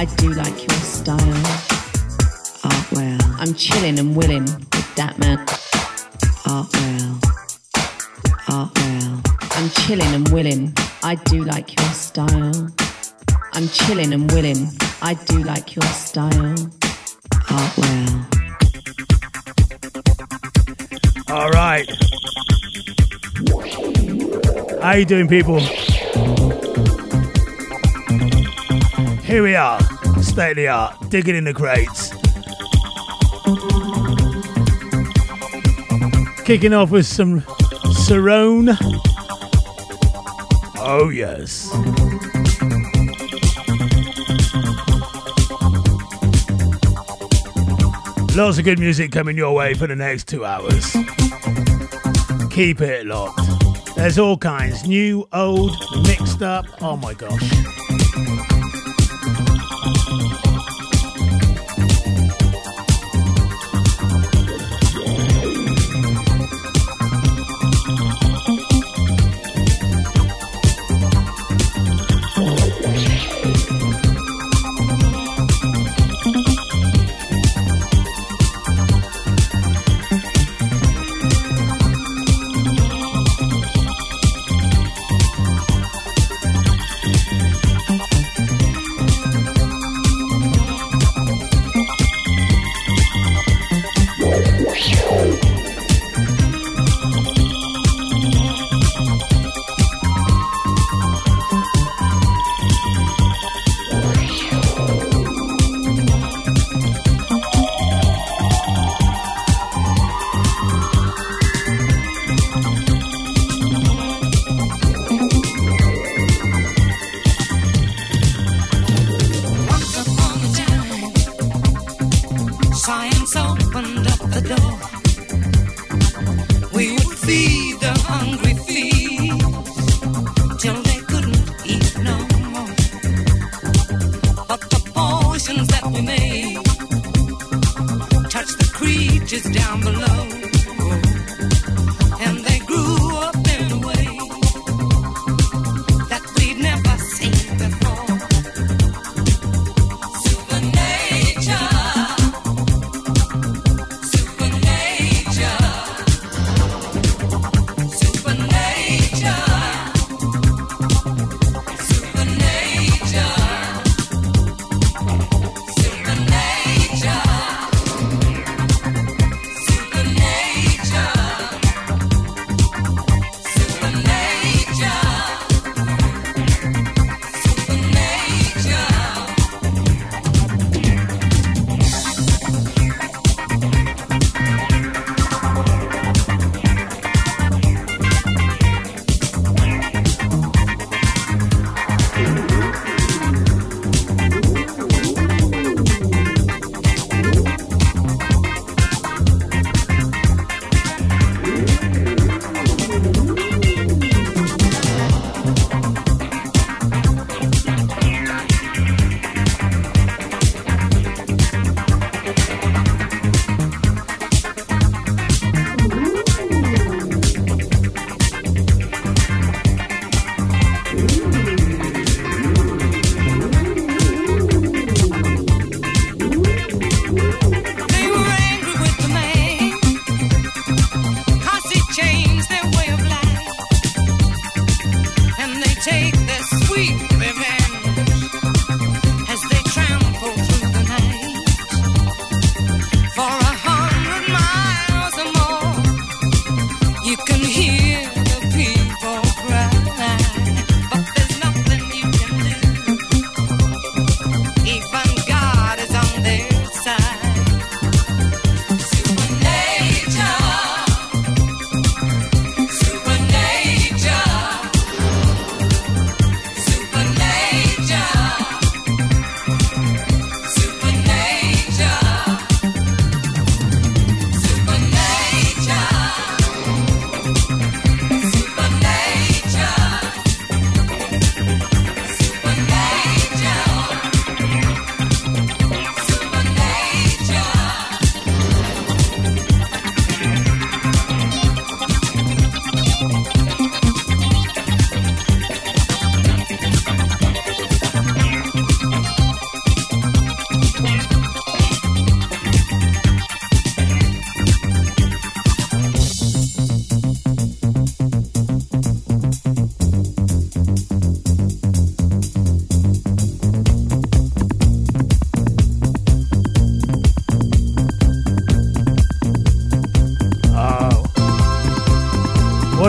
I do like your style. Art well. I'm chilling and willing with that man. Art well. Art well. I'm chilling and willing. I do like your style. I'm chilling and willing. I do like your style. Art well. All right. How you doing, people? Here we are, state of the art, digging in the crates. Kicking off with some Cerrone. Oh, yes. Lots of good music coming your way for the next two hours. Keep it locked. There's all kinds new, old, mixed up. Oh my gosh.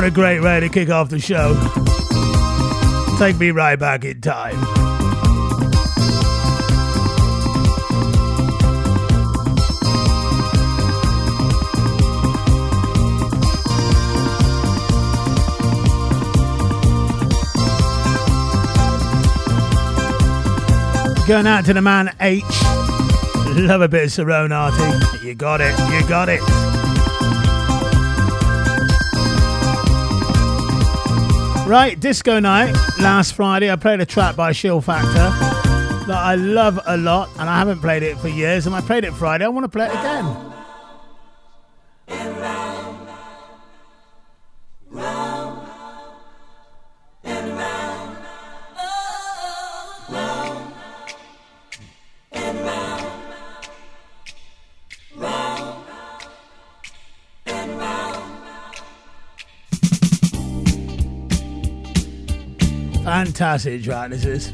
What a great way to kick off the show. Take me right back in time. Going out to the man H. Love a bit of Cerrone Artie. You got it, you got it. Right, disco night last Friday. I played a track by Chill Fac-torr that I love a lot, and I haven't played it for years. And I played it Friday. I want to play it again. Fantastic track this is.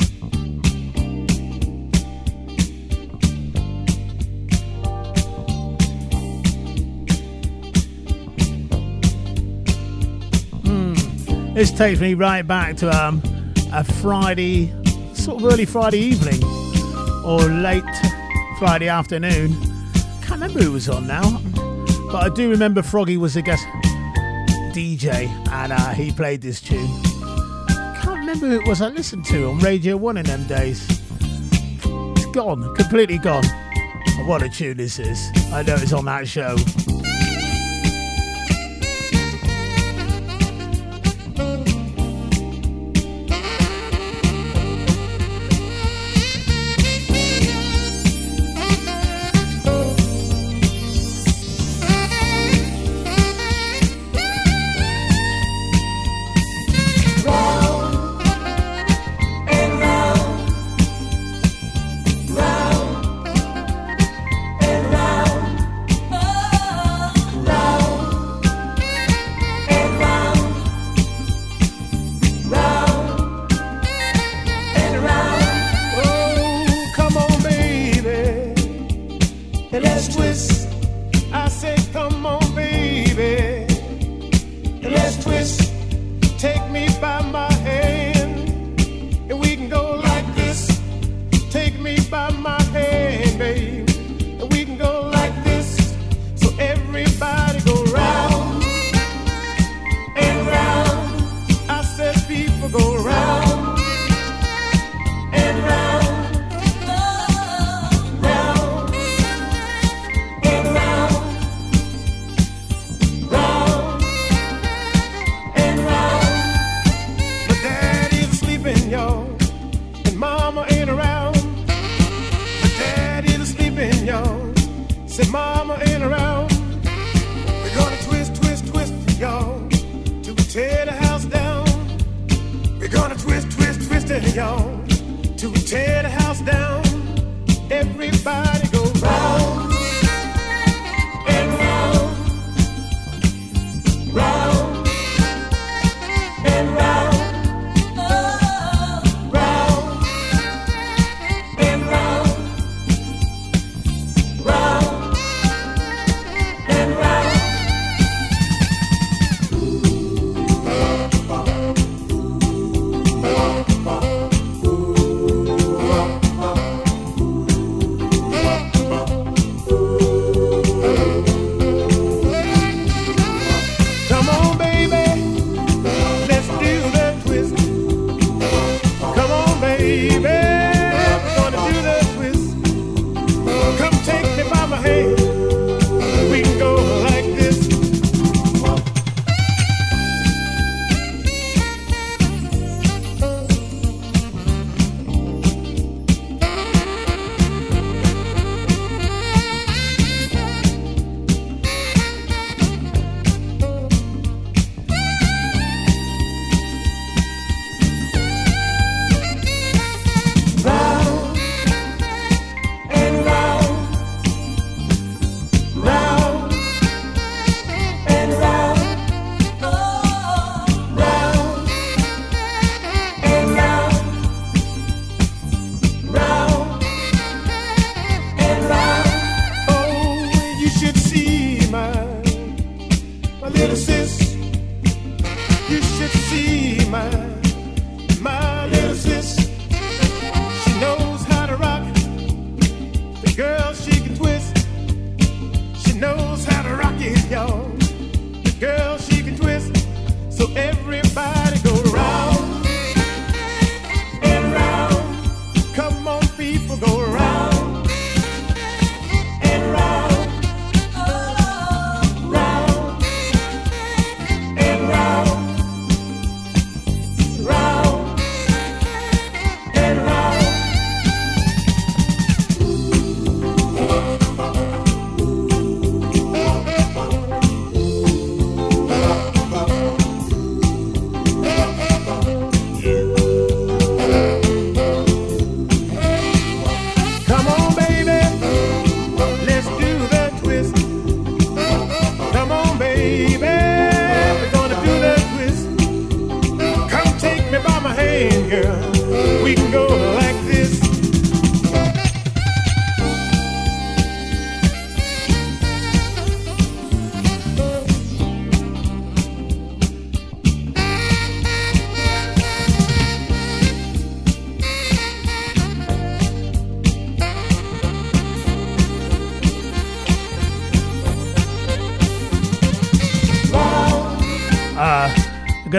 Hmm. This takes me right back to um, a Friday, sort of early Friday evening or late Friday afternoon. Can't remember who was on now, but I do remember Froggy was the guest DJ and uh, he played this tune remember who it was I listened to on Radio 1 in them days. It's gone, completely gone. What a tune this is. I know it's on that show.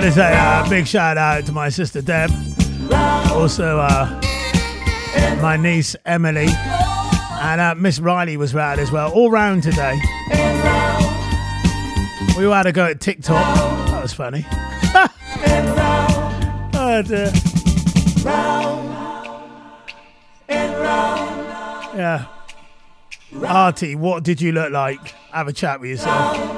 Gonna say a uh, big shout out to my sister Deb, also uh, my niece Emily, and uh, Miss Riley was round as well. All round today. We all had to go at TikTok. That was funny. oh dear. Yeah. Artie, what did you look like? Have a chat with yourself.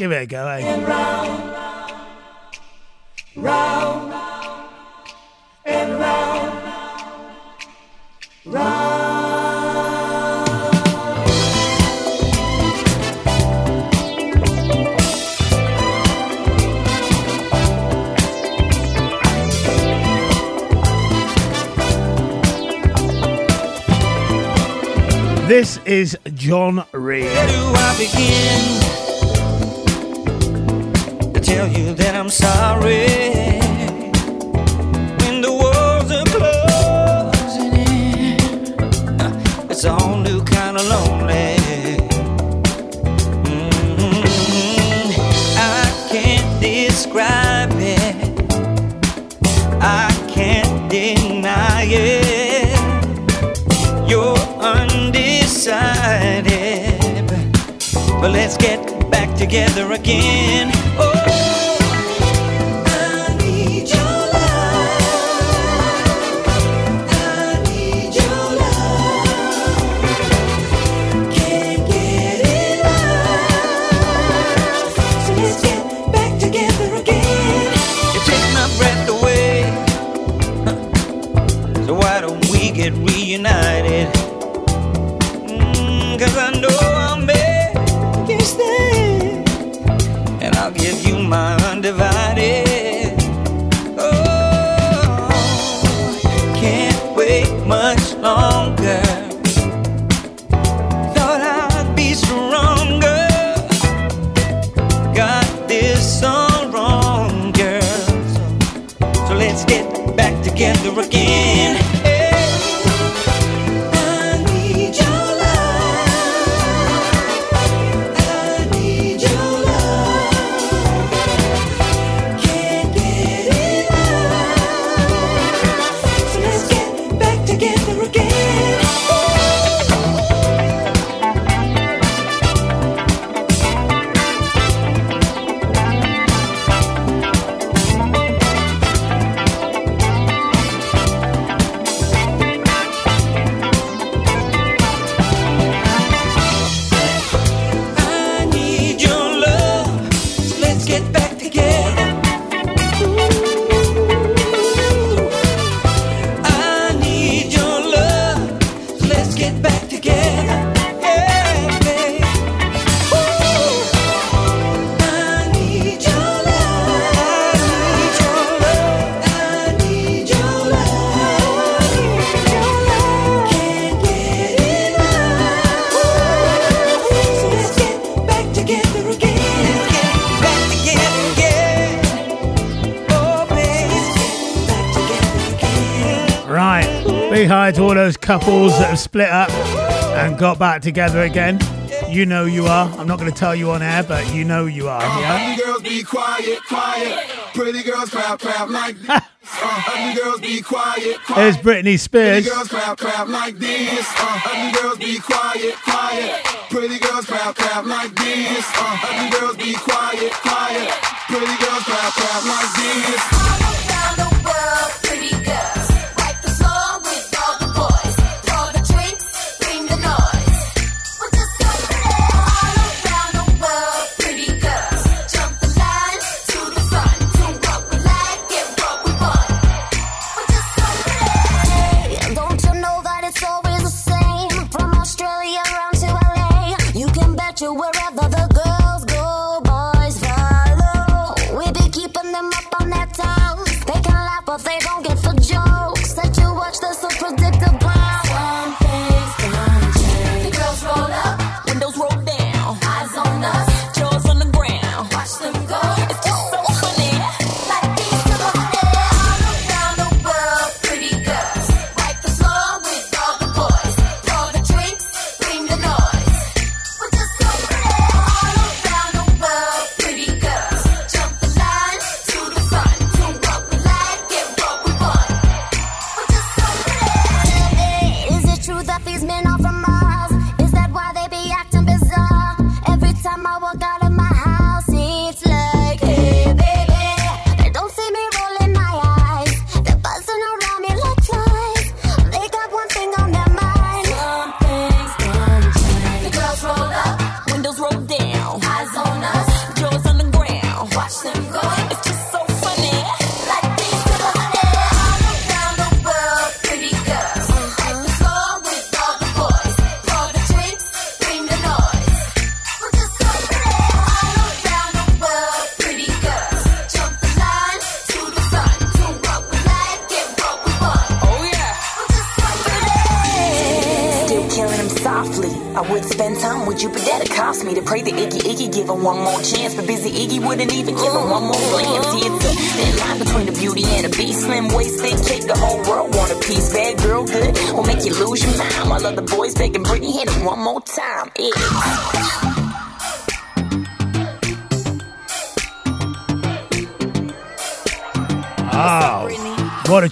Give it a go, eh? And round, round, and round, round. This is John Reid tell you that I'm sorry. When the walls are closing in, it's a whole new kind of lonely. Mm-hmm. I can't describe it. I can't deny it. You're undecided, but let's get back together again. To all those couples that have split up and got back together again. You know you are. I'm not going to tell you on air, but you know you are. Yeah. Ugly girls be quiet, quiet. Pretty girls clap, clap like this. uh, ugly girls be quiet, quiet. There's Britney Spears. Pretty girls clap, clap like this. Uh, ugly girls be quiet, quiet. Pretty girls clap, clap like this. Uh, ugly girls be quiet, quiet. Pretty girls clap, clap like this.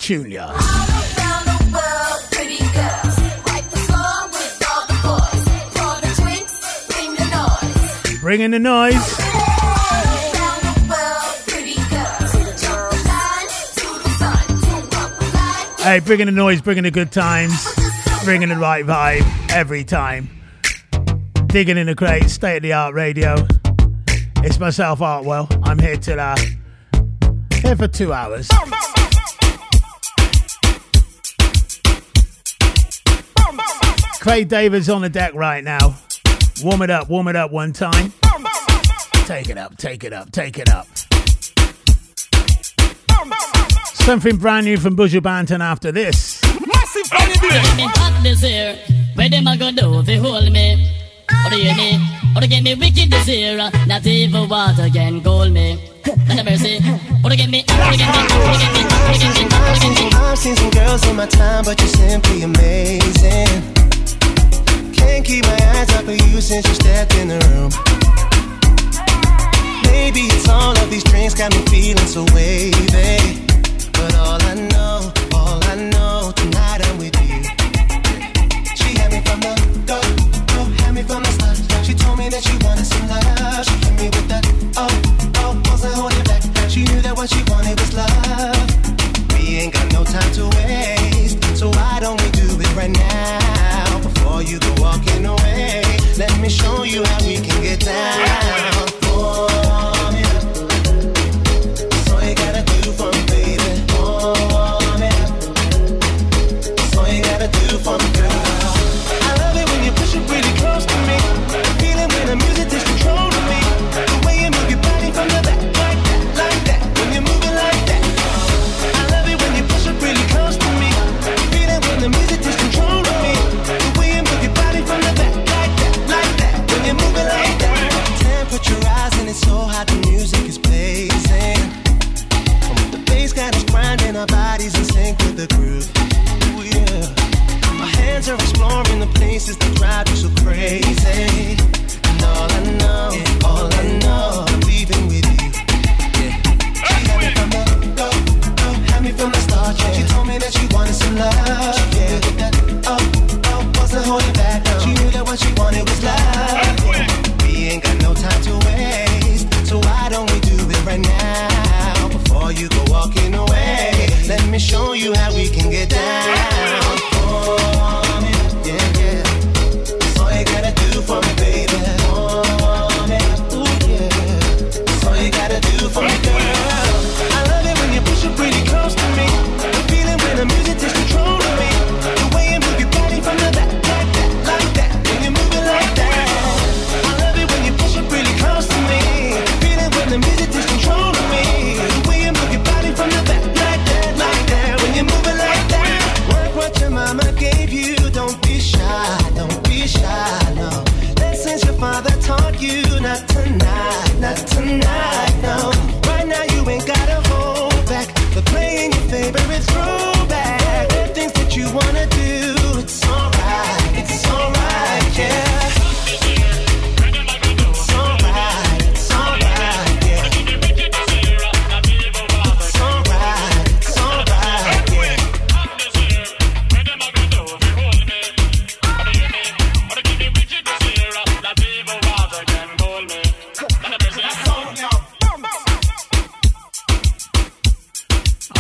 Junior. Bringing the noise. Hey, bringing the noise, bringing the good times, bringing the right vibe every time. Digging in the crate, state of the art radio. It's myself, Artwell. I'm here till uh, here for two hours. Craig David's on the deck right now. Warm it up, warm it up one time. Take it up, take it up, take it up. Something brand new from Buju Banton after this. Massive here. Where them a go do if hold me? Or do you me? Or get me wicked this here? Not even water can cool me. Not mercy. Or get me? Or get me? Or get me? Or get me? I've seen some girls in my time, but you're simply amazing. Can't keep my eyes off of you since you stepped in the room. Maybe it's all of these drinks got me feeling so wavy. But all I know, all I know, tonight I'm with you. She had me from the go, go, had me from the start. She told me that she wanted some love. She hit me with that, oh, oh, wasn't holding back. She knew that what she wanted was love. We ain't got no time to waste, show you how we can get down. Crazy.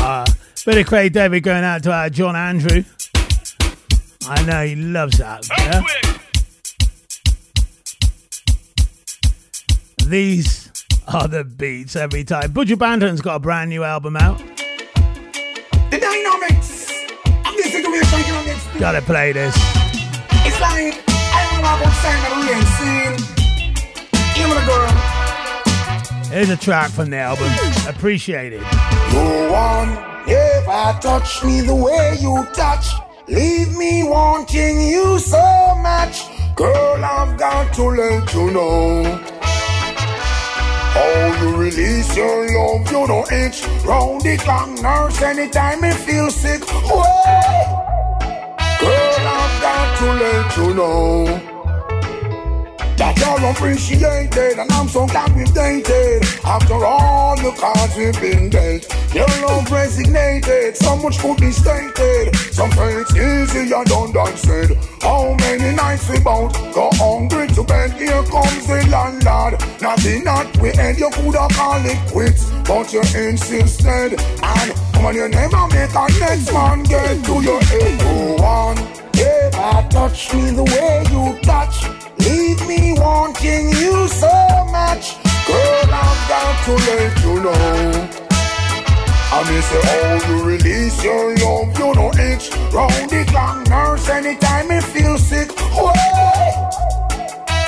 Uh, bit of Craig David going out to our John Andrew. I know he loves that. Yeah? These are the beats every time. Buju Banton's got a brand new album out. The dynamics of this situation can be Gotta play this. It's like I don't know about Simon Rain scene. Even a girl. Here's a track from the album. Appreciate it. No one ever touched me the way you touch. Leave me wanting you so much. Girl, I've got to let you know. How you release your love, you know itch round the clock nurse anytime you feel sick. Whoa. Girl, I've got to let you know that you're appreciated, and I'm so glad we've dated. After all the cards we've been dealt, your love resignated. So much could be stated. Some it's easier done than said. How many nights we bout go hungry to bed? Here comes the landlord. Nothing not we end, you coulda called it quits, but you insisted. And when you never make a next man get to your head, go on. Ever touch me the way you touch? Leave me wanting you so much. Girl, I've got to let you know. I may say, oh, you release your love, you know itch round the clock nurse anytime you feel sick. Whoa.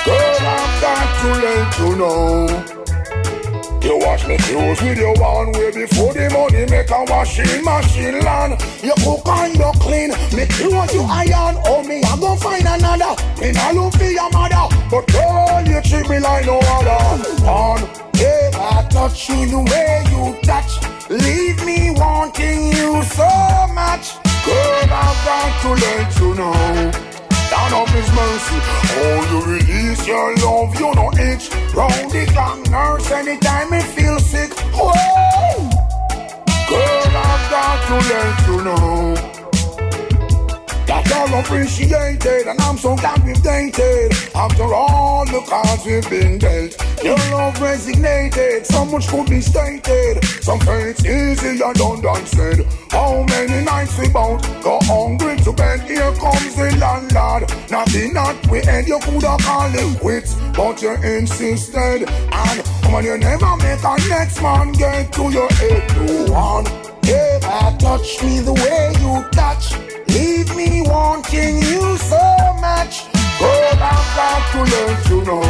Girl, I've got to let you know. You wash me clothes with your one way before the money make a washing machine land. You cook and you clean, me clothes you iron. Oh me, I go find another. Not look for your mother, but girl you treat me like no other. One, ever touch you the way you touch, leave me wanting you so much. Girl, I've got to let you know down of his mercy. Oh, you release your love, you know itch. Round the clock nurse anytime you feel sick. Whoa! Girl, I've got to let you know that you're appreciated, and I'm so glad we've dated. After all the cards we've been dealt, your love resignated. So much could be stated. Some say it's easier done than said. How many nights we bout go hungry to bed? Here comes the landlord. Nothing not we end, you coulda called it quits, but you insisted. And when you never make a next man get to your head, no one ever touch me the way you touch. Leave me wanting you so much. Girl, I've got to let you know.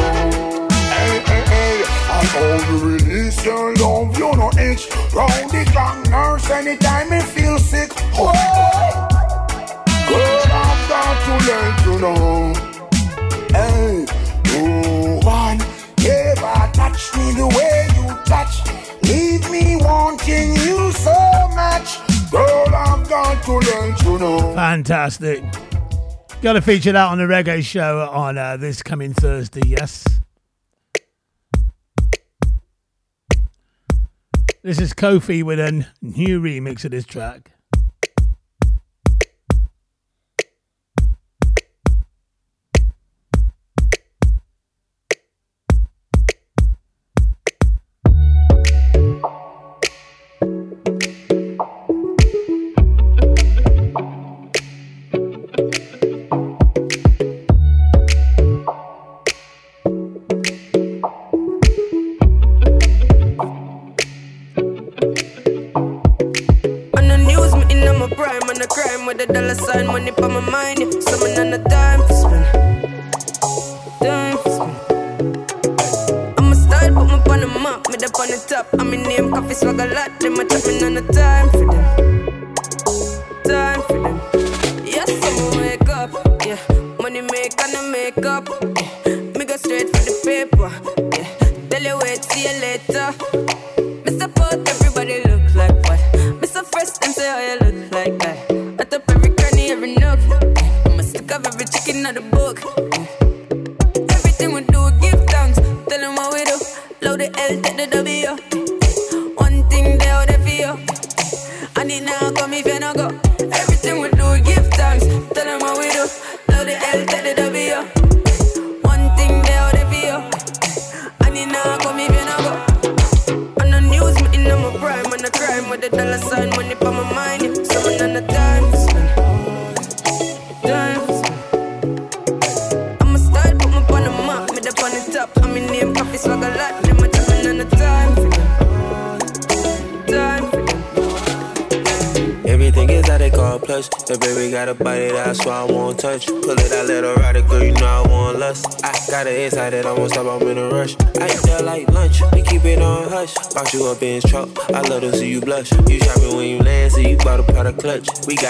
Hey, hey, hey. How you release your love, you know itch. Round the clock nurse anytime you feel sick. Whoa. Girl, I've got to let you know. Hey, one ever touch me the way you touch. Leave me wanting you so much. Girl, I've got to let you know. Fantastic. Got to feature that on the reggae show on uh, this coming Thursday, yes. This is Kofi with a new remix of this track.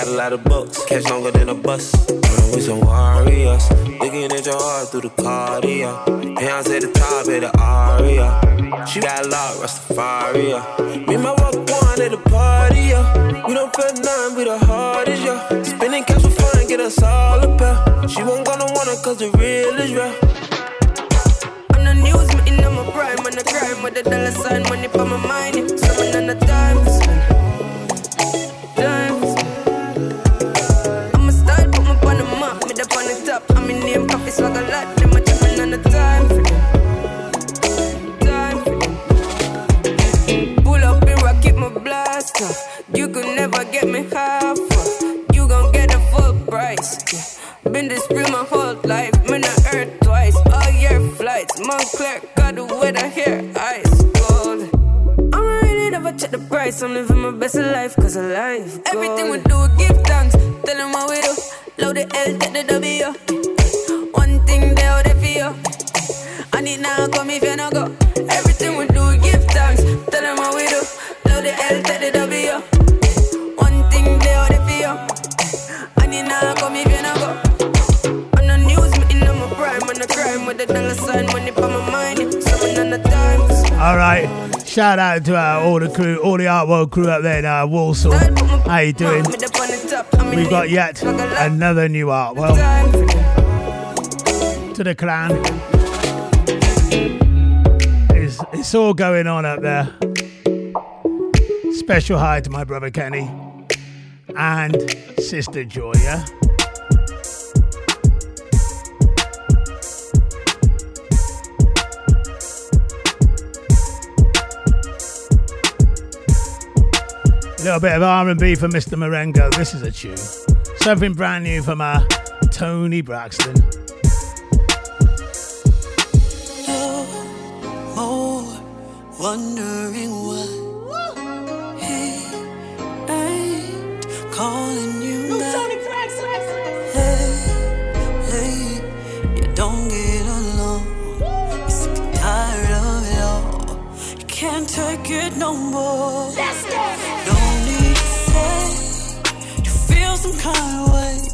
got a lot of books. whole crew up there now, Walsall. How you doing? We've got yet another new art. Well, to the clan. It's, it's all going on up there. Special hi to my brother Kenny and Sister Joya. Yeah? little bit of R&B for Mr. Marengo. This is a tune. Something brand new from our Toni Braxton. Oh, oh wondering why ain't calling you Toni Braxton. Can't take it no more. Let's go. some kind of way.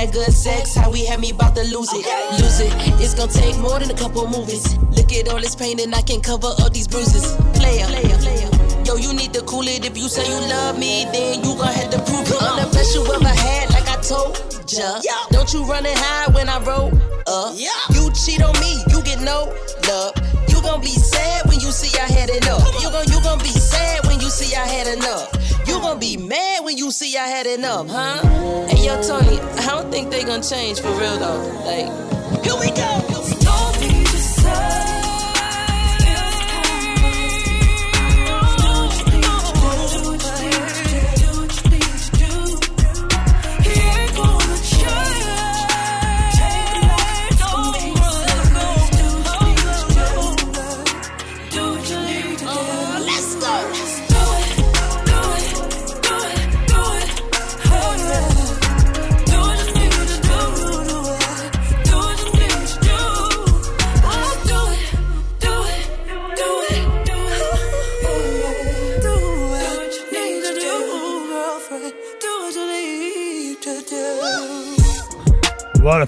that good sex, how we had me about to lose it. Okay. Lose it, it's gonna take more than a couple movies. Look at all this pain and I can cover up these bruises. Player, player, player. Yo, you need to cool it. If you say you love me, then you gon' have to prove it. I'm the best you ever had, like I told ya. Yeah. Don't you run and hide when I roll up. Yeah. You cheat on me, you get no love. You gon' be sad when you see I had enough. You gon' you gon' be sad when you see I had enough. You gonna be mad when you see I had enough, huh? Hey, yo, Toni, I don't think they gonna change for real though. Like, here we go.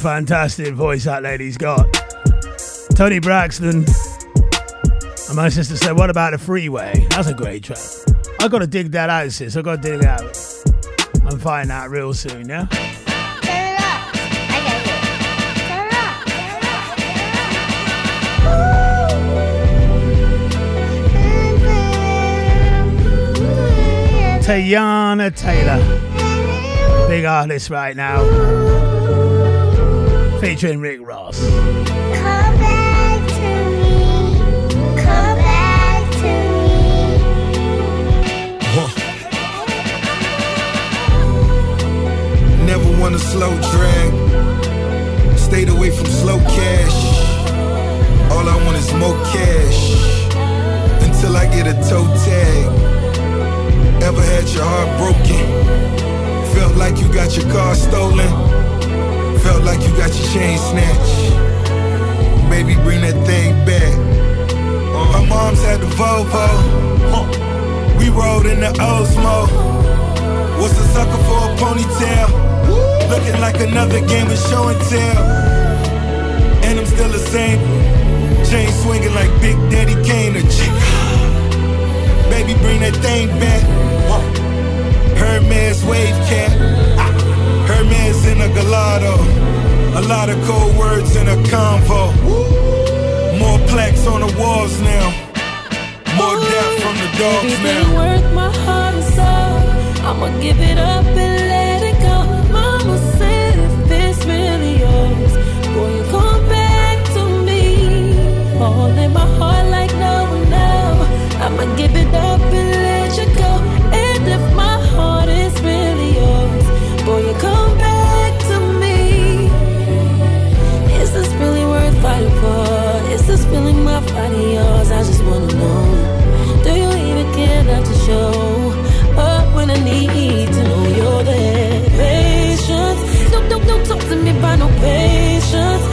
Fantastic voice that lady's got. Toni Braxton. And my sister said, What about the freeway? That's a great track. I gotta dig that out, sis. I gotta dig it out. And find out real soon, yeah? Teyana Taylor. Big artist right now. Featuring Rick Ross. Chain snatch. Baby, bring that thing back. My mom's had the Volvo. We rode in the Osmo. Was a sucker for a ponytail. Looking like another game of show and tell. And I'm still the same. Chain swinging like Big Daddy Kane or chick. Baby, bring that thing back. Hermes wave cap. Hermes in a gelato. A lot of cold words in a convo. More plaques on the walls now. More death from the dogs now. Everything now. worth my heart and soul. I'ma give it up and let it go. Mama said if it's really yours, boy, you come back to me. All in my heart like no one knows. I'ma give it up my yours? I just wanna know. Do you even care enough to show up when I need to know you're there? Patience, don't don't don't talk to me about no patience.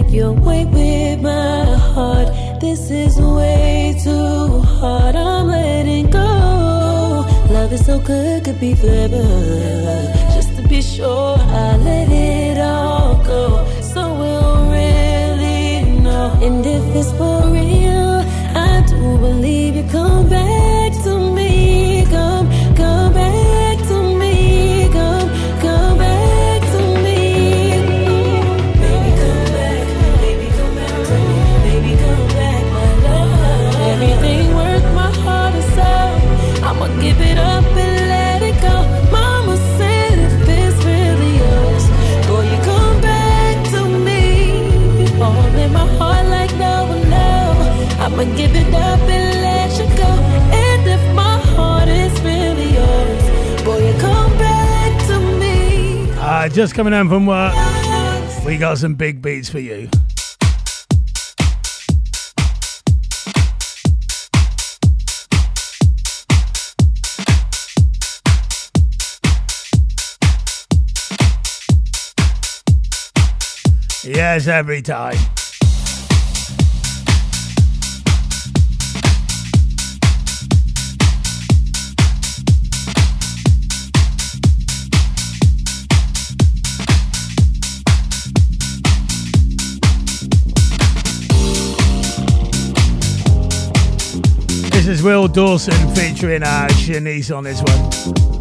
Having your way with my heart, this is way too hard. I'm letting go. Love is so good, could be forever. Just to be sure, I let it all go. So we'll really know. And if it's for real, I do believe you come back I'ma give it up and let you go. And if my heart is really yours, boy, you come back to me. Uh, just coming home from work, we got some big beats for you. Yes, every time. Is Will Dawson featuring uh, Shanice on this one.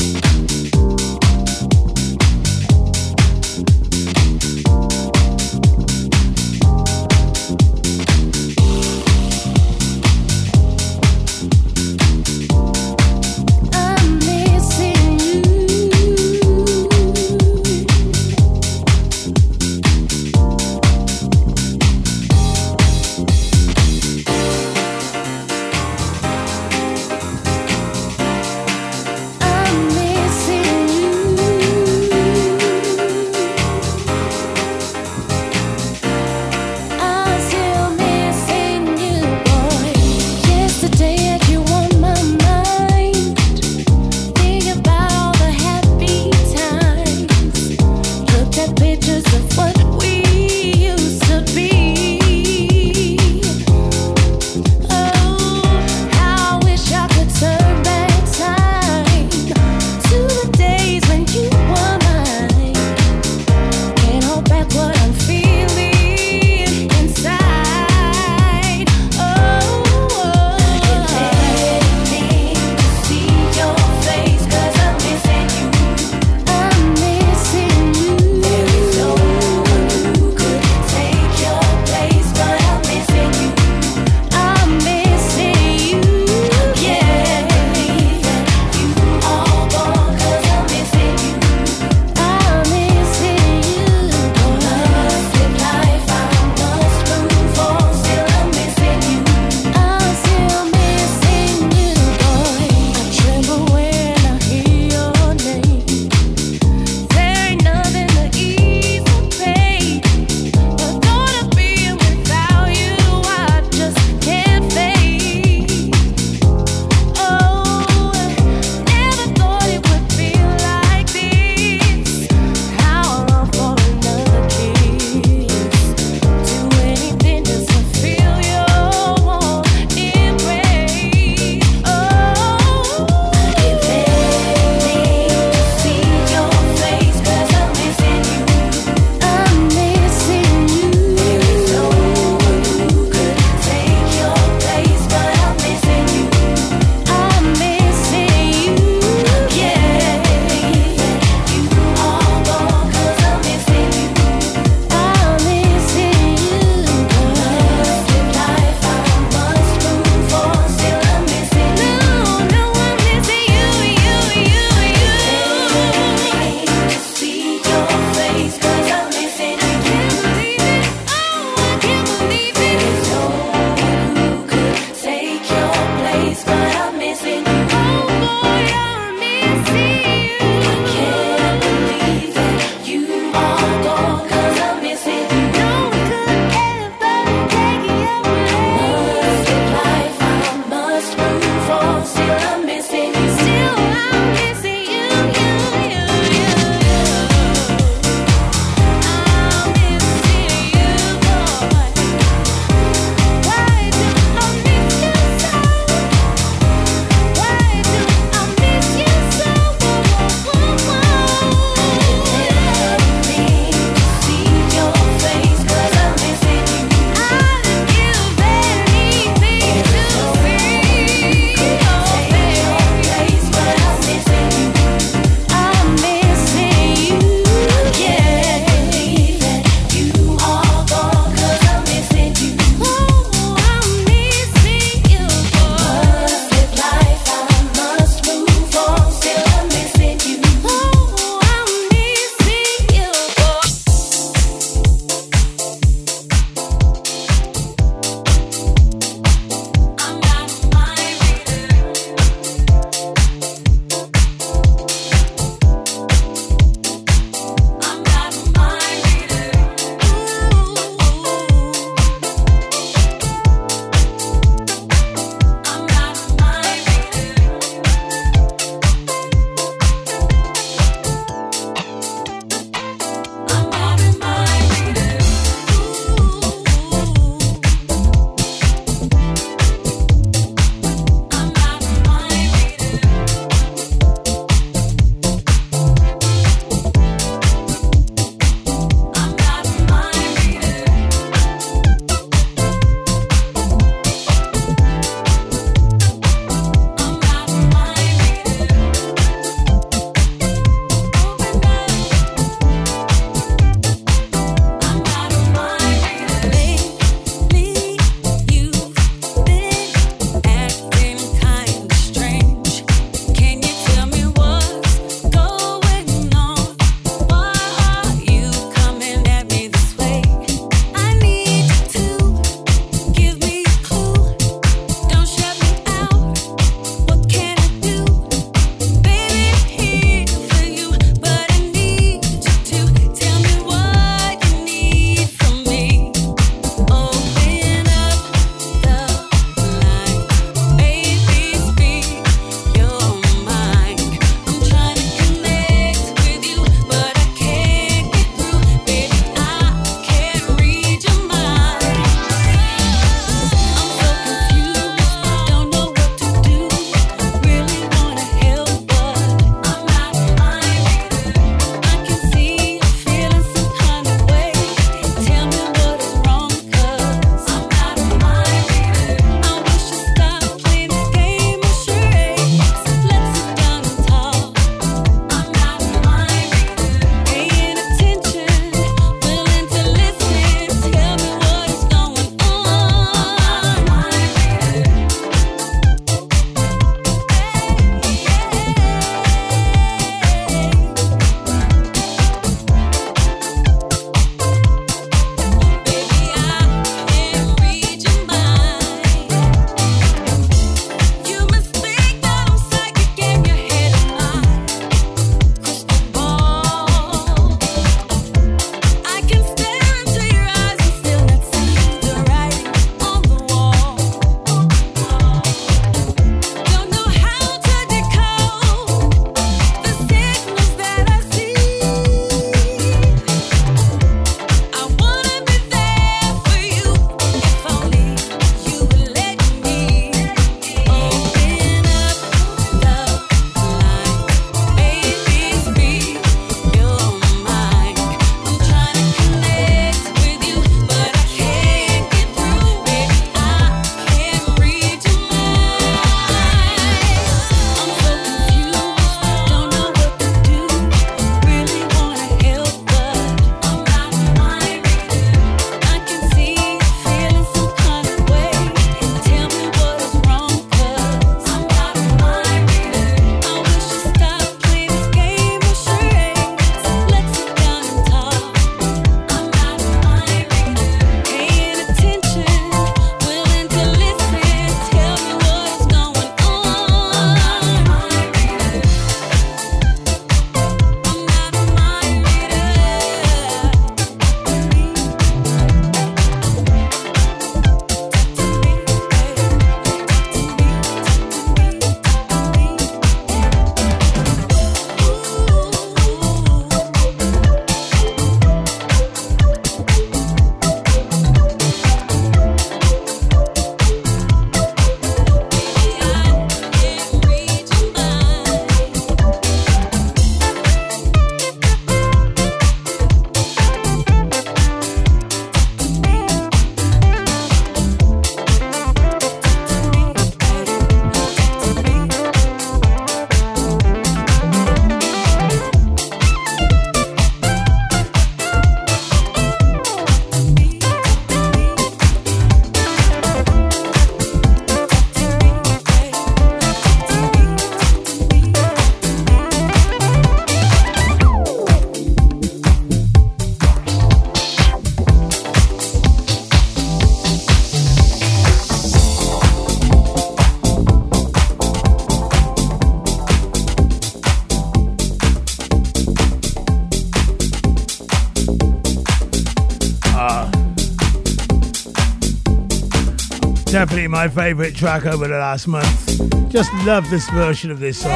My favourite track over the last month. Just love this version of this song.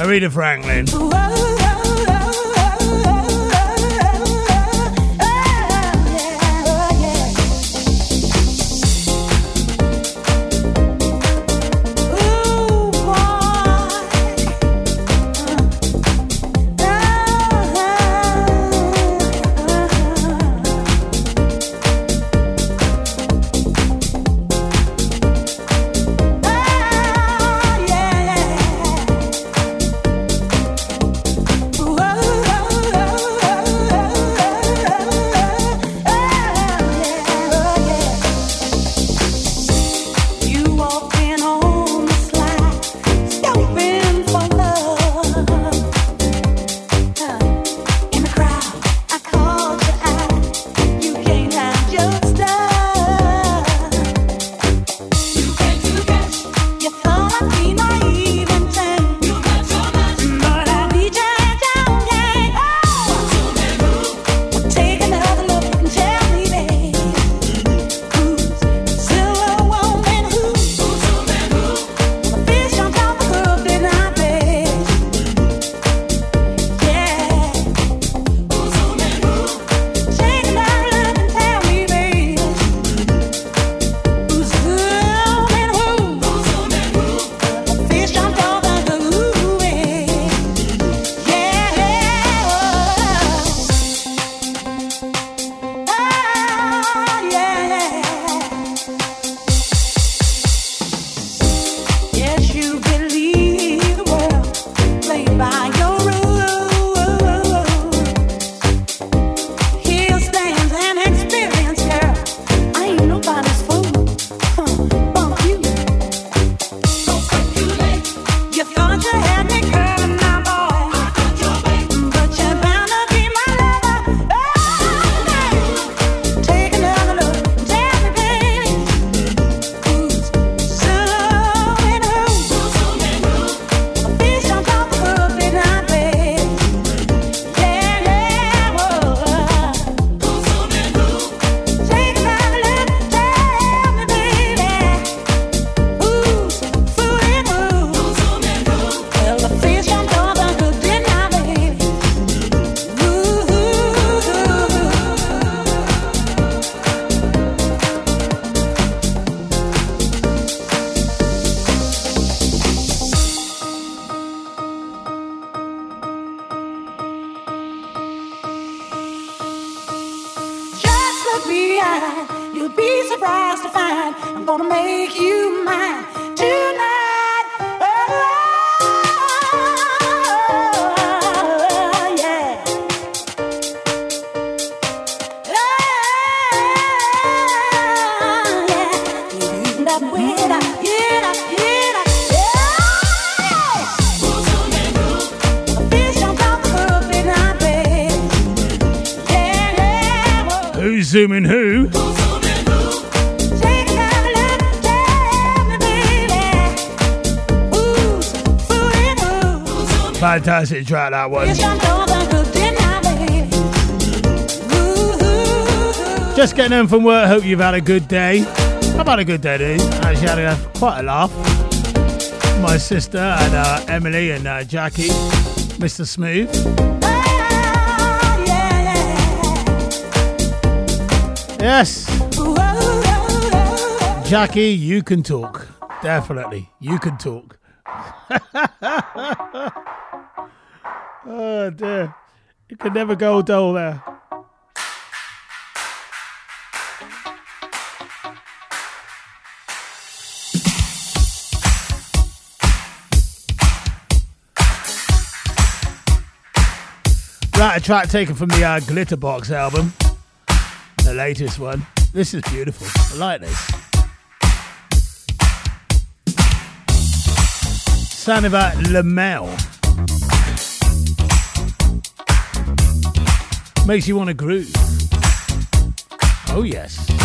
Aretha Franklin. Fantastic track that one. Just getting home from work. Hope you've had a good day. I've had a good day, dude. Actually, had a, quite a laugh. My sister and uh, Emily and uh, Jackie, Mr. Smooth. Yes. Jackie, you can talk. Definitely. You can talk. Oh dear. You can never go dull there. Right, a track taken from the uh, Glitterbox album, the latest one. This is beautiful. I like this. Sound about Lamel. Makes you want to groove. Oh, yes.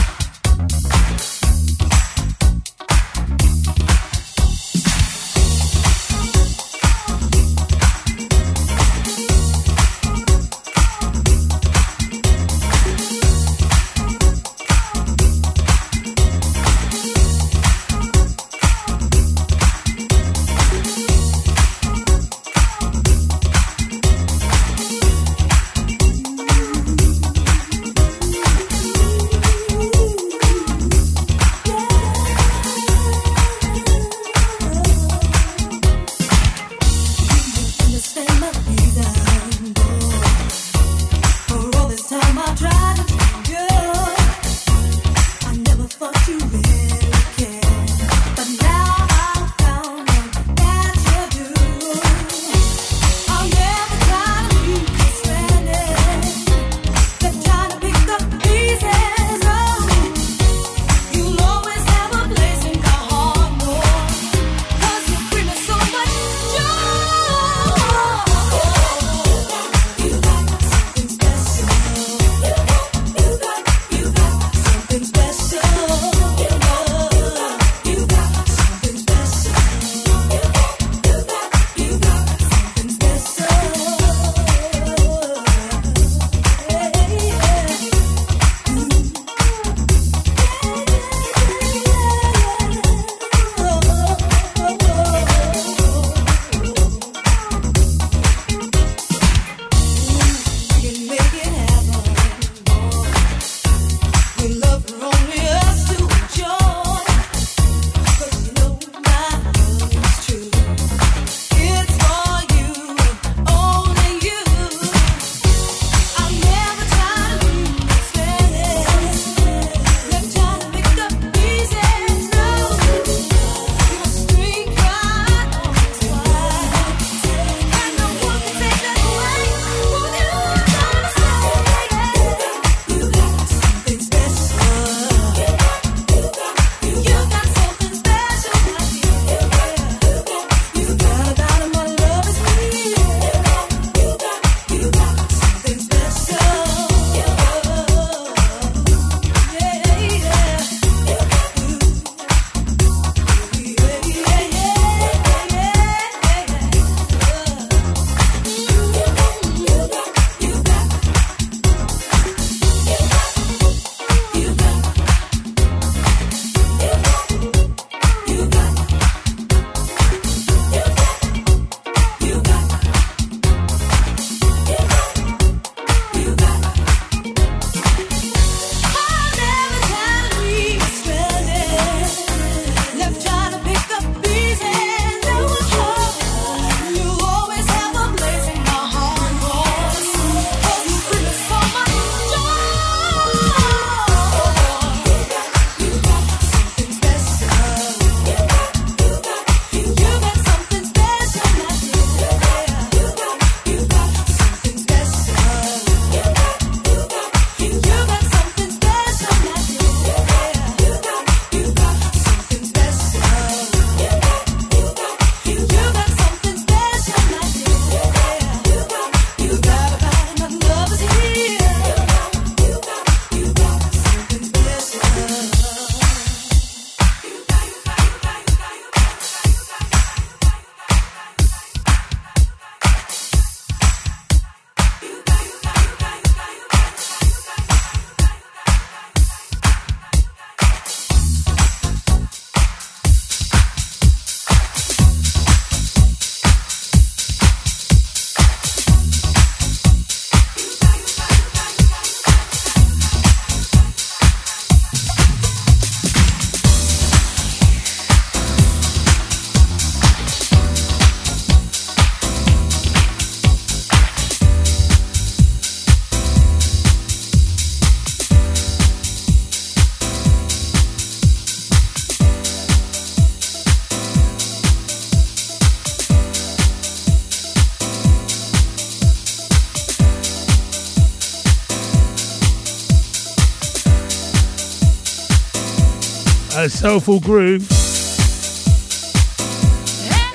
A soulful groove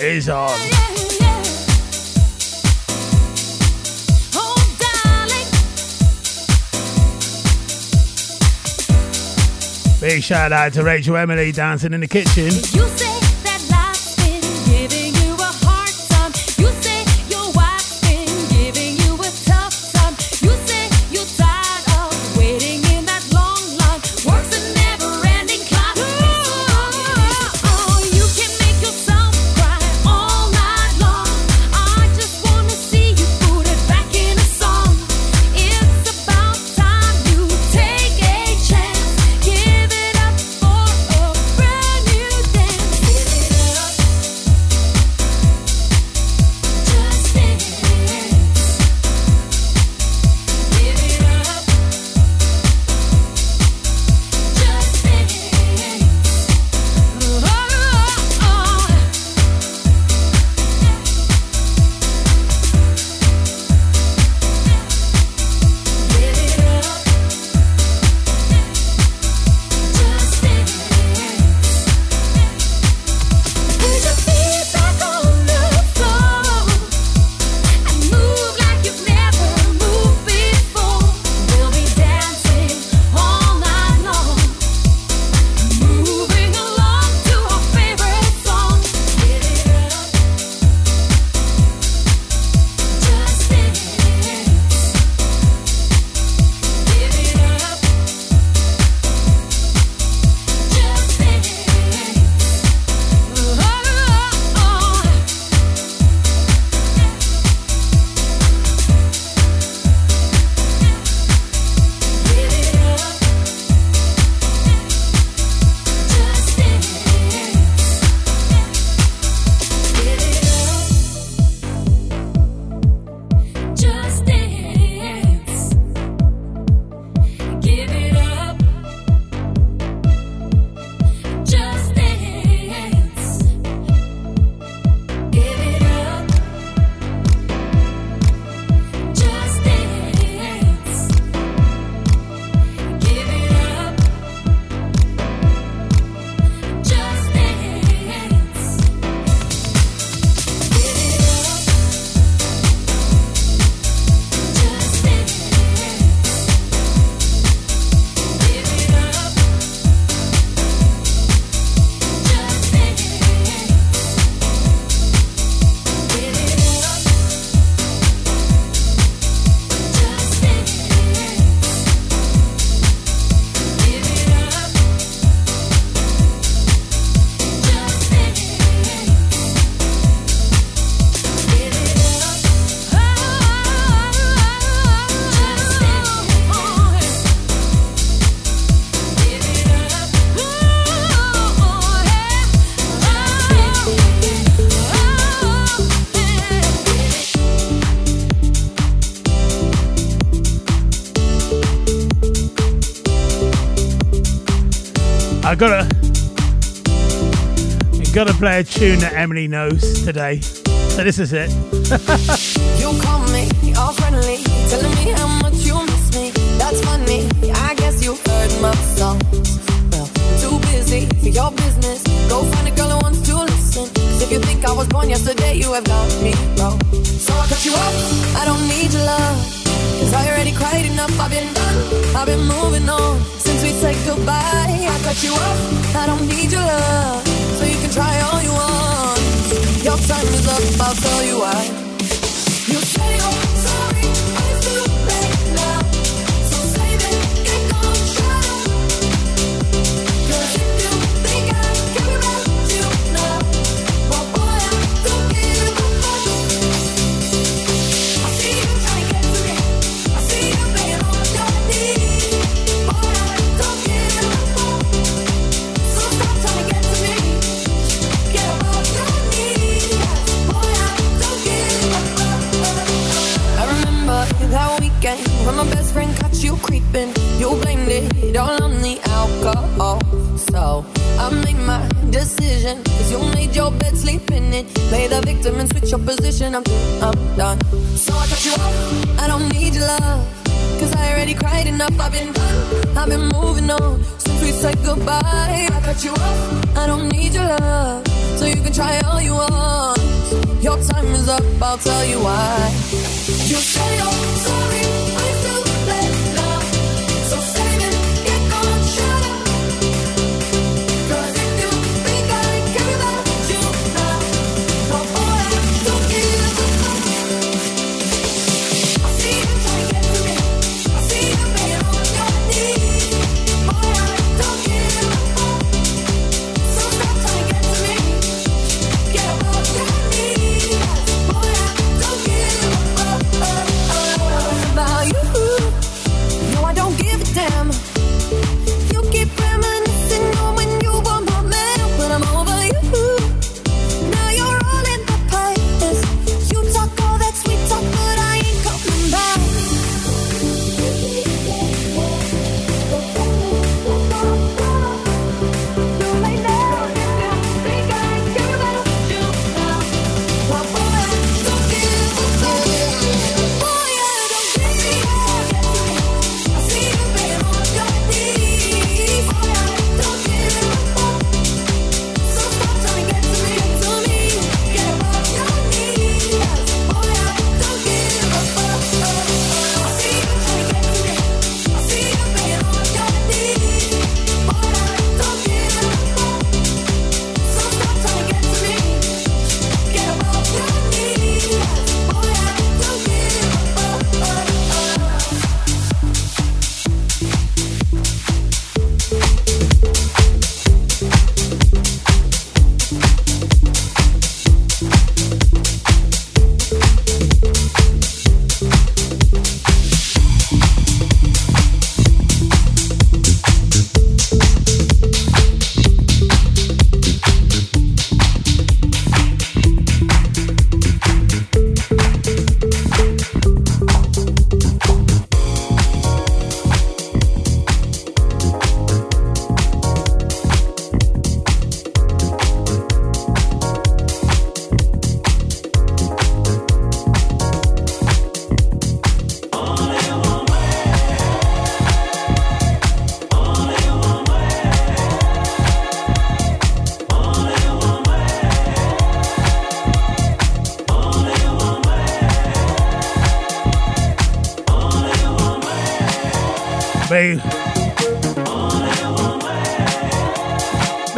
is on. Big shout out to Rachel Emily dancing in the kitchen. I gotta, gotta play a tune that Emily knows today. So this is it. You call me all friendly, telling me how much you miss me. That's funny. I guess you heard my. Well, too busy for your business. Go find a girl who wants to listen. if you think I was born yesterday, you have got me wrong. So I cut you off. I don't need your love. Cause I already cried enough. I've been done. I've been moving on since we said goodbye. I cut you off. I don't need your love. So you can try all you want. Your time is up. I'll tell you why. You say best friend caught you creeping. You blamed it all on the alcohol. So I made my decision. Cause you made your bed, sleep in it. Play the victim and switch your position. I'm, I'm done. So I cut you off. I don't need your love. Cause I already cried enough. I've been, I've been moving on since we said goodbye. I cut you off. I don't need your love. So you can try all you want. Your time is up. I'll tell you why. You say you're sorry.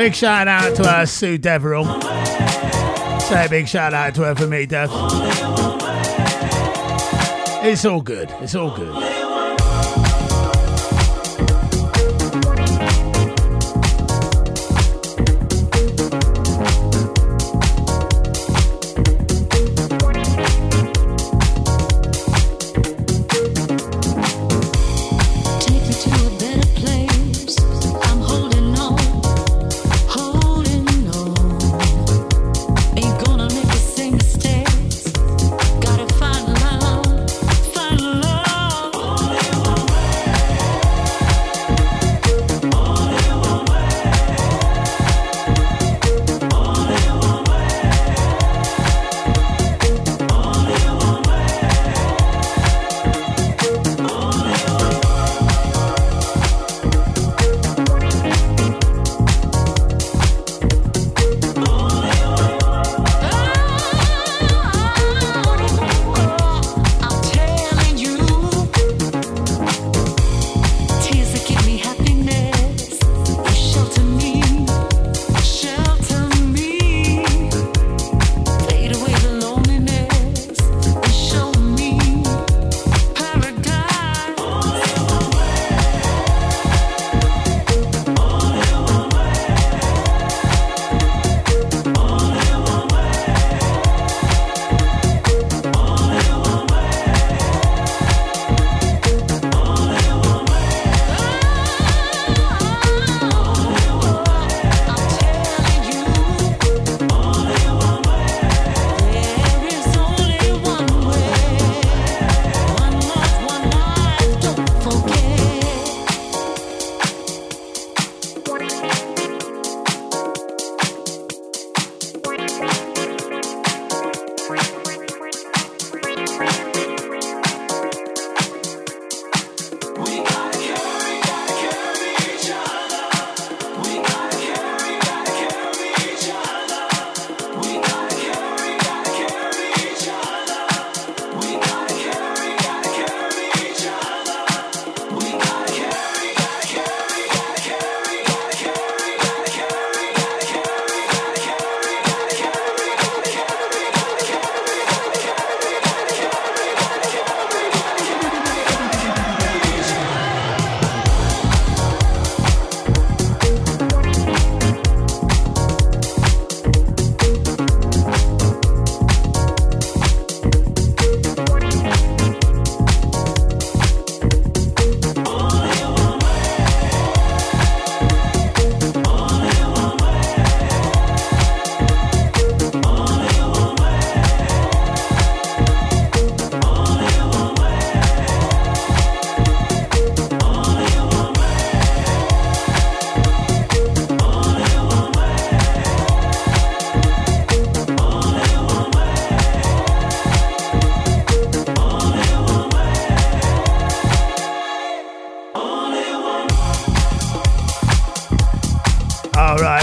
Big shout out to uh, Sue Deverell. Say a big shout out to her for me, Dev. It's all good. It's all good.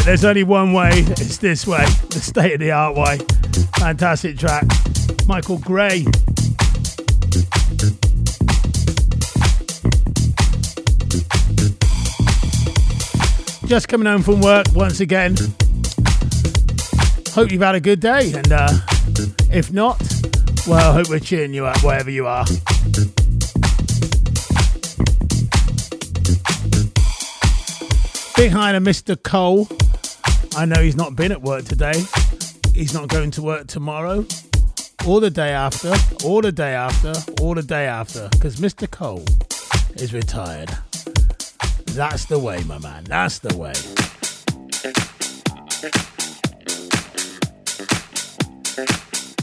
There's only one way. It's this way, the state of the art way. Fantastic track. Michael Gray. Just coming home from work once again. Hope you've had a good day, and uh, if not, well, I hope we're cheering you up wherever you are. Hi to Mr. Cole. I know he's not been at work today. He's not going to work tomorrow, or the day after, or the day after, or the day after, because Mr. Cole is retired. That's the way, my man. That's the way.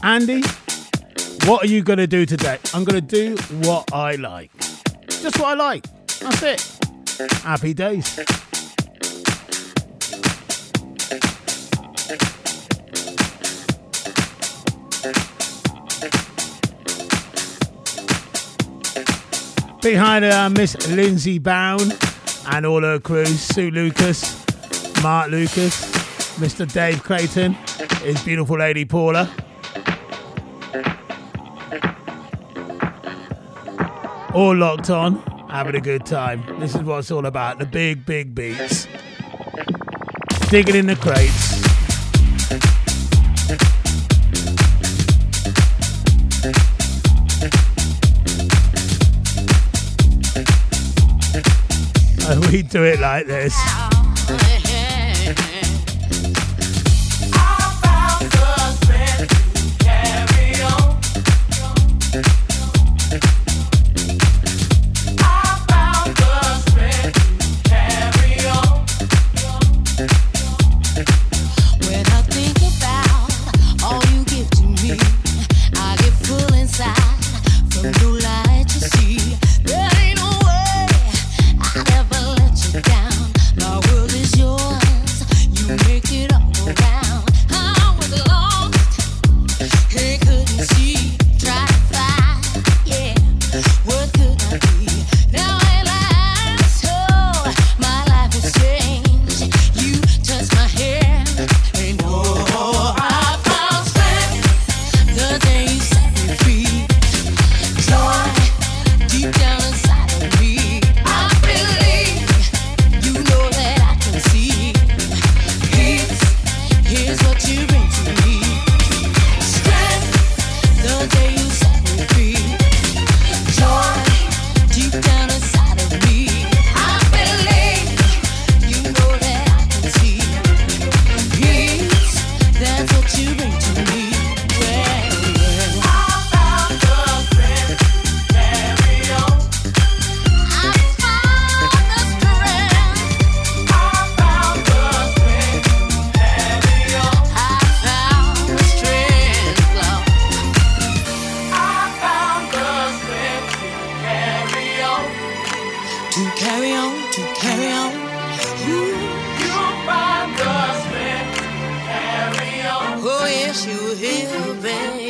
Andy, what are you going to do today? I'm going to do what I like. Just what I like. That's it. Happy days. Behind uh, Miss Lindsay Bound and all her crew, Sue Lucas, Mark Lucas, Mr. Dave Clayton, his beautiful lady Paula. All locked on, having a good time. This is what it's all about the big, big beats. Digging in the crates. We do it like this. You will, baby.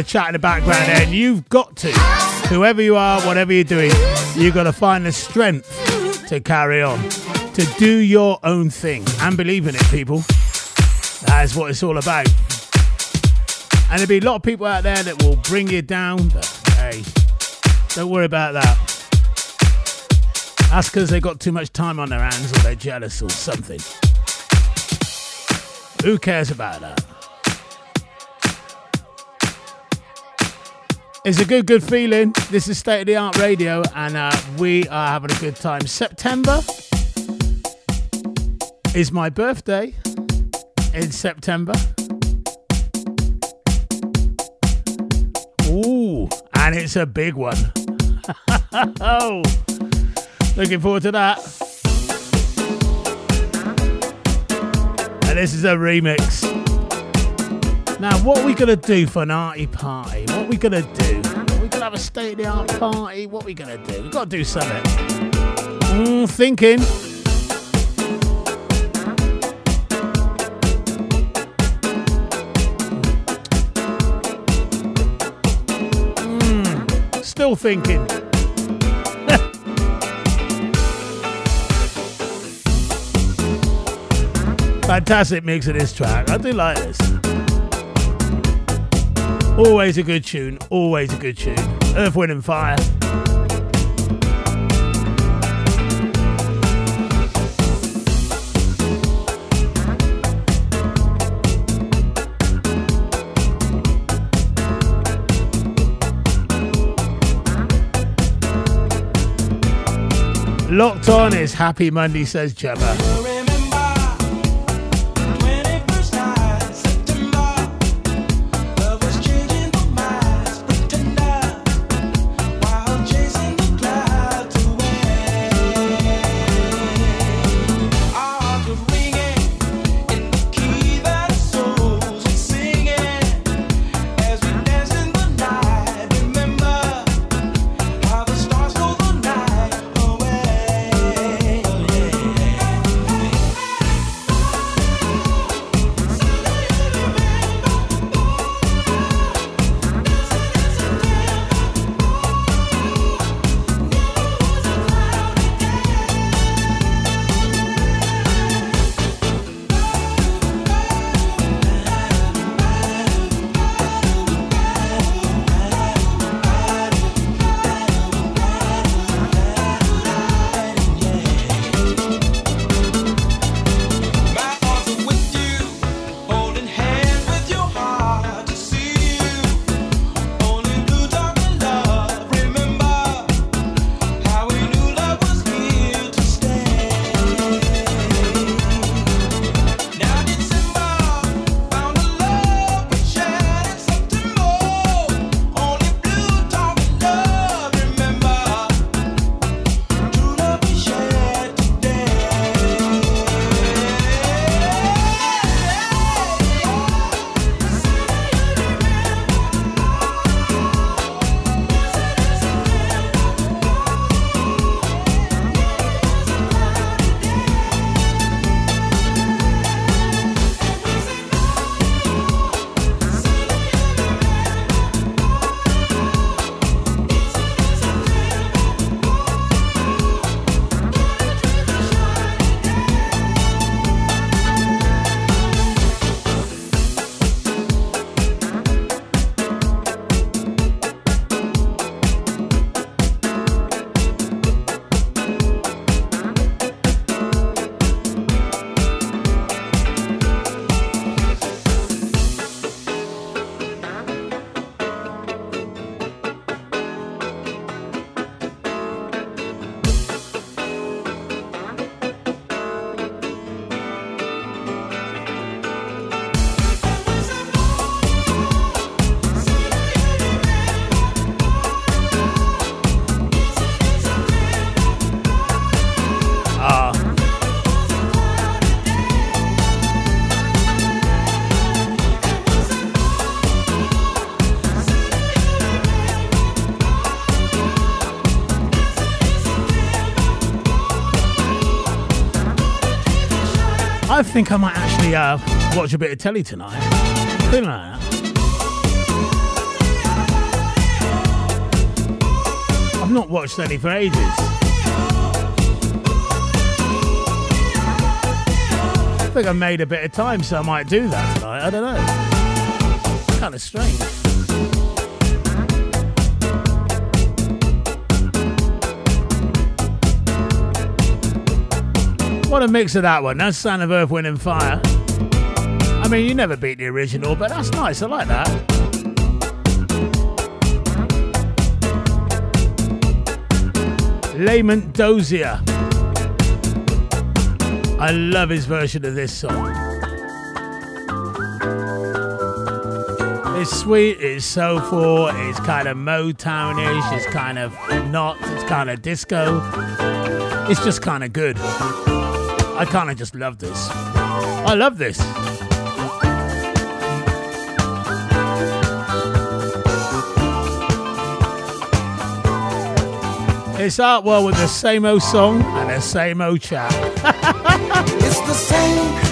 A chat in the background there, and you've got to, whoever you are, whatever you're doing, you've got to find the strength to carry on, to do your own thing, and believe in it, people. That is what it's all about. And there'll be a lot of people out there that will bring you down, but hey, don't worry about that. That's because they've got too much time on their hands or they're jealous or something. Who cares about that? It's a good, good feeling. This is State of the Art Radio, and uh, we are having a good time. September is my birthday in September. Ooh, and it's a big one. oh, looking forward to that. And this is a remix. Now, what are we gonna do for an arty party? What are we gonna do? we gonna have a state of the art party? What are we gonna do? We've got to do something. Mm, thinking. Mm, still thinking. Fantastic mix of this track. I do like this. Always a good tune. Always a good tune. Earth, Wind and Fire. Locked on is Happy Monday, says Gemma. think I might actually uh, watch a bit of telly tonight. Feeling like that. I've not watched any for ages. I think I made a bit of time, so I might do that tonight. I don't know. Kind of strange. What a mix of that one. That's Sound of Earth, Wind and Fire. I mean, you never beat the original, but that's nice. I like that. Lamont Dozier. I love his version of this song. It's sweet, it's soulful, it's kind of Motownish, it's kind of not, it's kind of disco. It's just kind of good. I kind of just love this. I love this. It's Artwell with the same old song and the same old chat. It's the same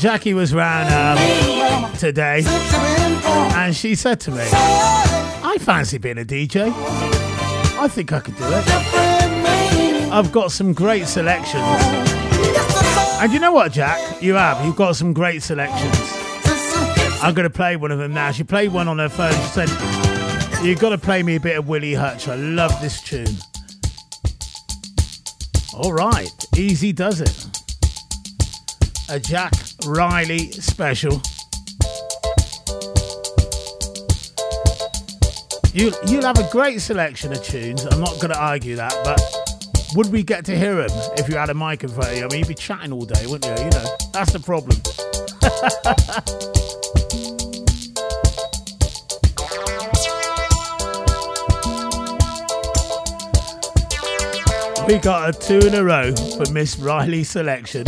Jackie was round um, today and she said to me, I fancy being a DJ. I think I could do it. I've got some great selections. And you know what, Jack? You have. You've got some great selections. I'm going to play one of them now. She played one on her phone. She said, You've got to play me a bit of Willie Hutch. I love this tune. All right. Easy does it. A Jack Riley special. You, you'll have a great selection of tunes. I'm not going to argue that, but Would we get to hear him if you had a mic in front of you? I mean, you'd be chatting all day, wouldn't you? You know, that's the problem. we got a two in a row for Miss Riley selection.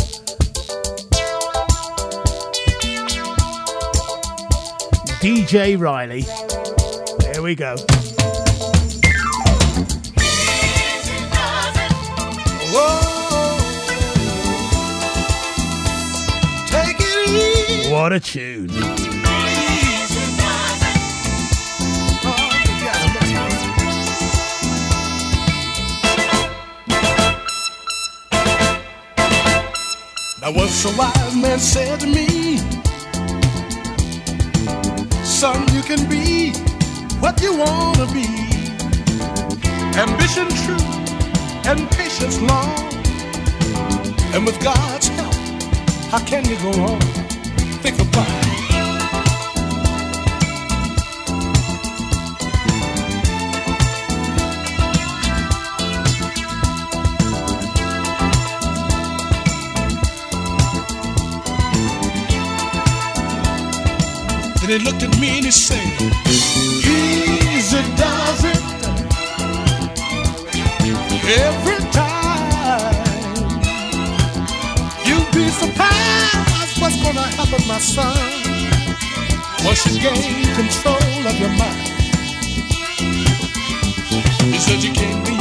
DJ Riley. Here we go. Take it easy. What a tune. Now once a wise man said to me, Son, you can be what you want to be. Ambition true and patience long. And with God's help, how can you go on? Think about it. He looked at me and he said, Easy does it every time. You'll be surprised what's gonna happen, my son, once you gain control of your mind. He said you can't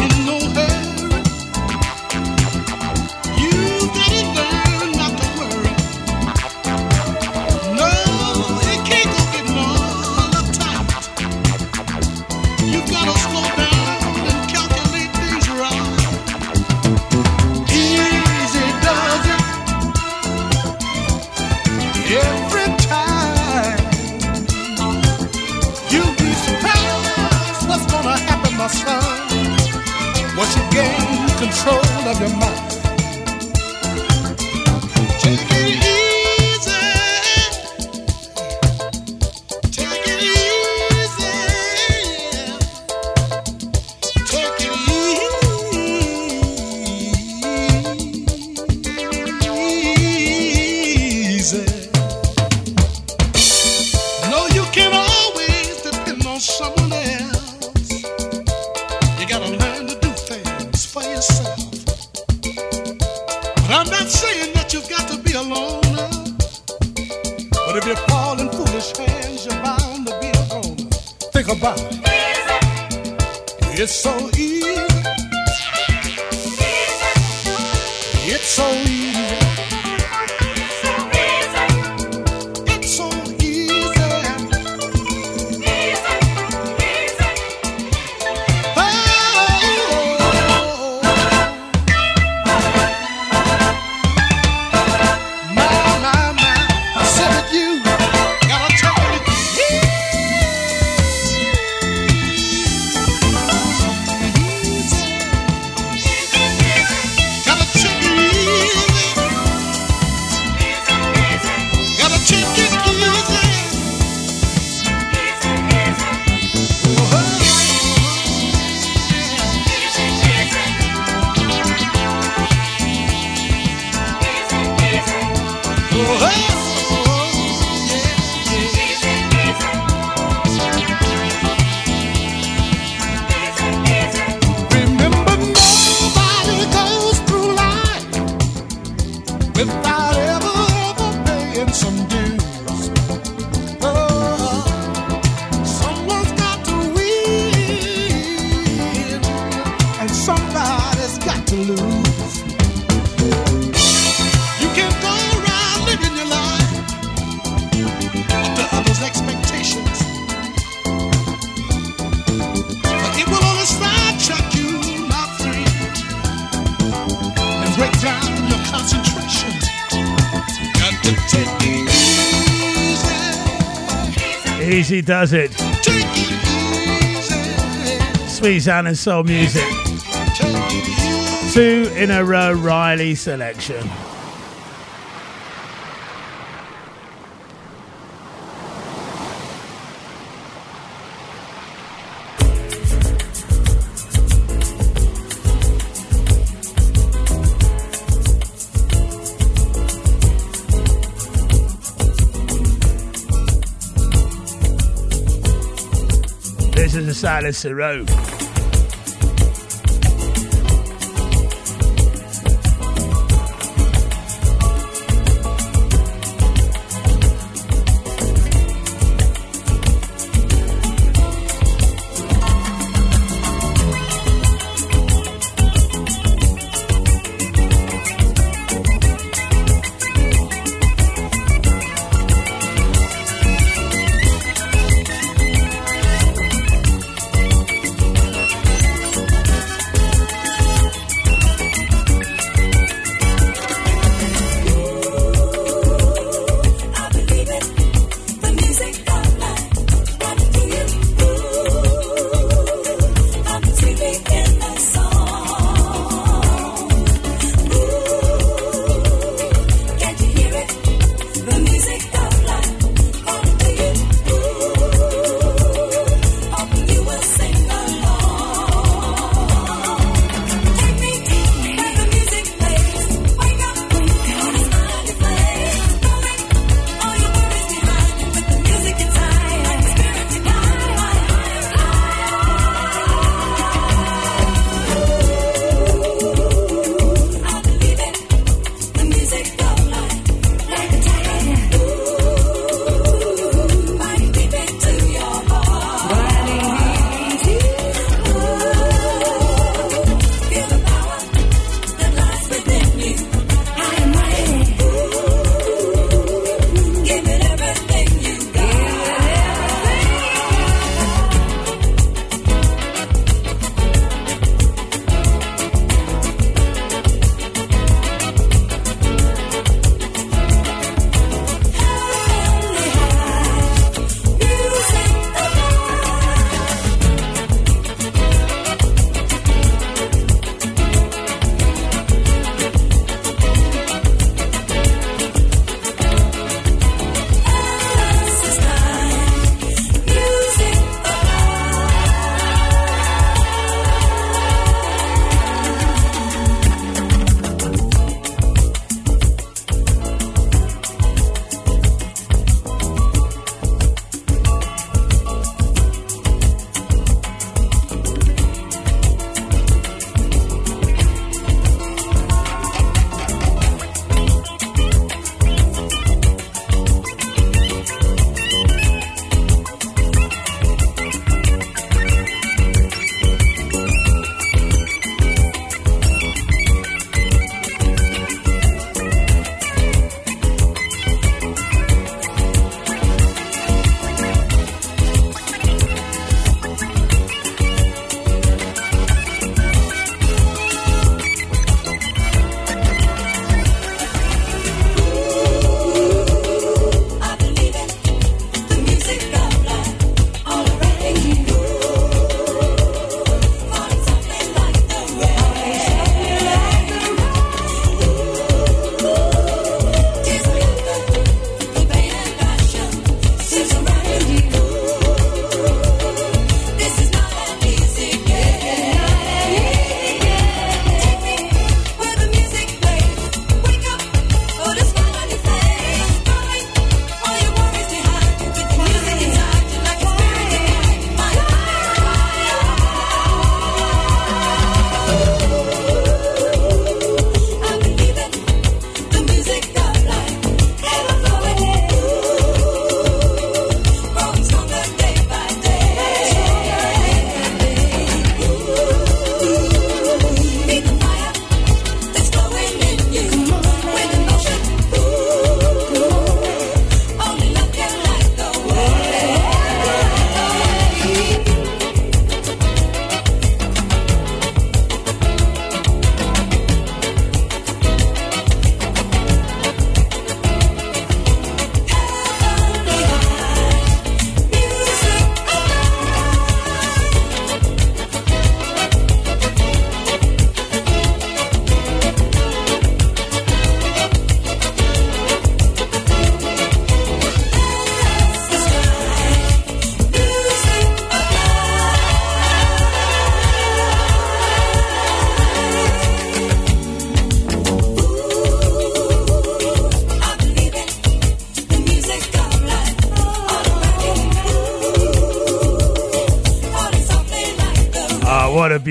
does it. Sweet and soul music. Two in a row Riley selection. This is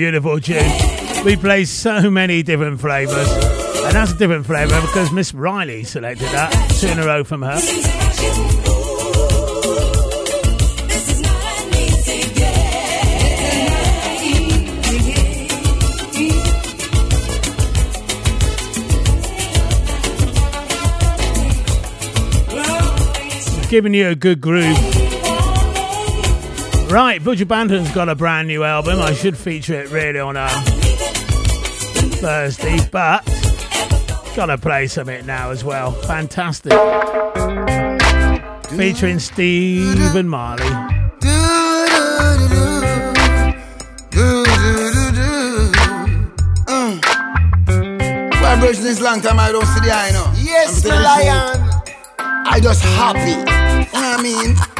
beautiful tune. We play so many different flavours. And that's a different flavour because Miss Riley selected that. Two in a row from her. Giving you a good groove. Right, Buju Banton's got a brand new album. I should feature it really on um, Thursday, but gotta play some of it now as well. Fantastic. Featuring Stephen Marley. Why virgin this long time I don't see the eye now? Yes, I'm the lion. I just happy. You know what I mean?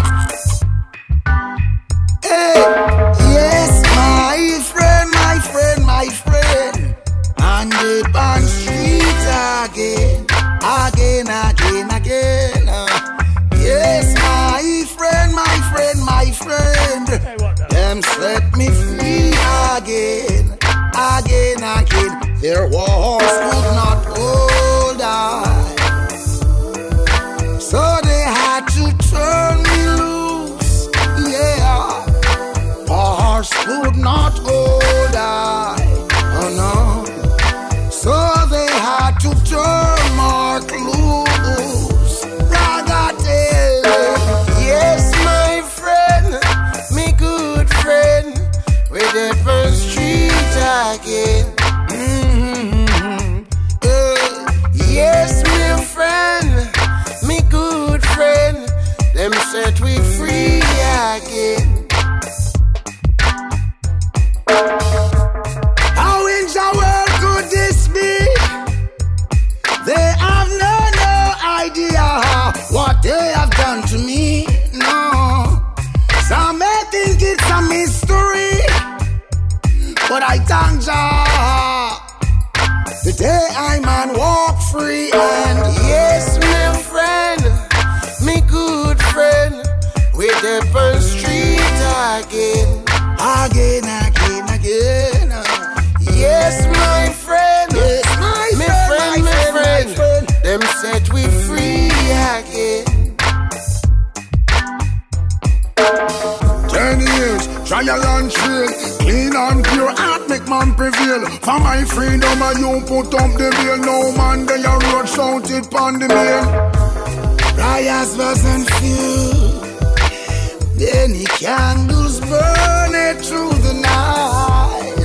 Many candles burning through the night.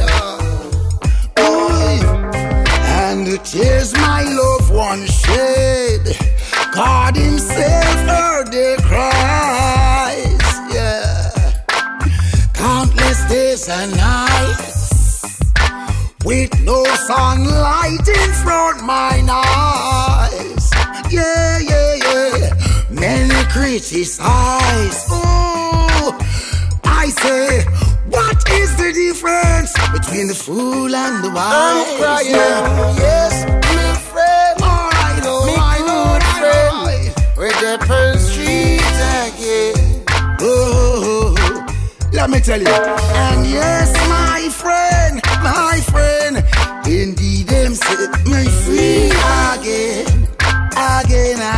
Ooh, and the tears my loved one shed. God Himself heard their cries. Yeah, countless days and nights with no sunlight in front mine eyes. Criticize. Ooh, I say, what is the difference between the fool and the wise? I'm crying. Yeah. Yes, my friend. All right, all me right, good all right, friend, all right. with the first street again. Oh, let me tell you. And yes, my friend, my friend, indeed them set me free again, again, again.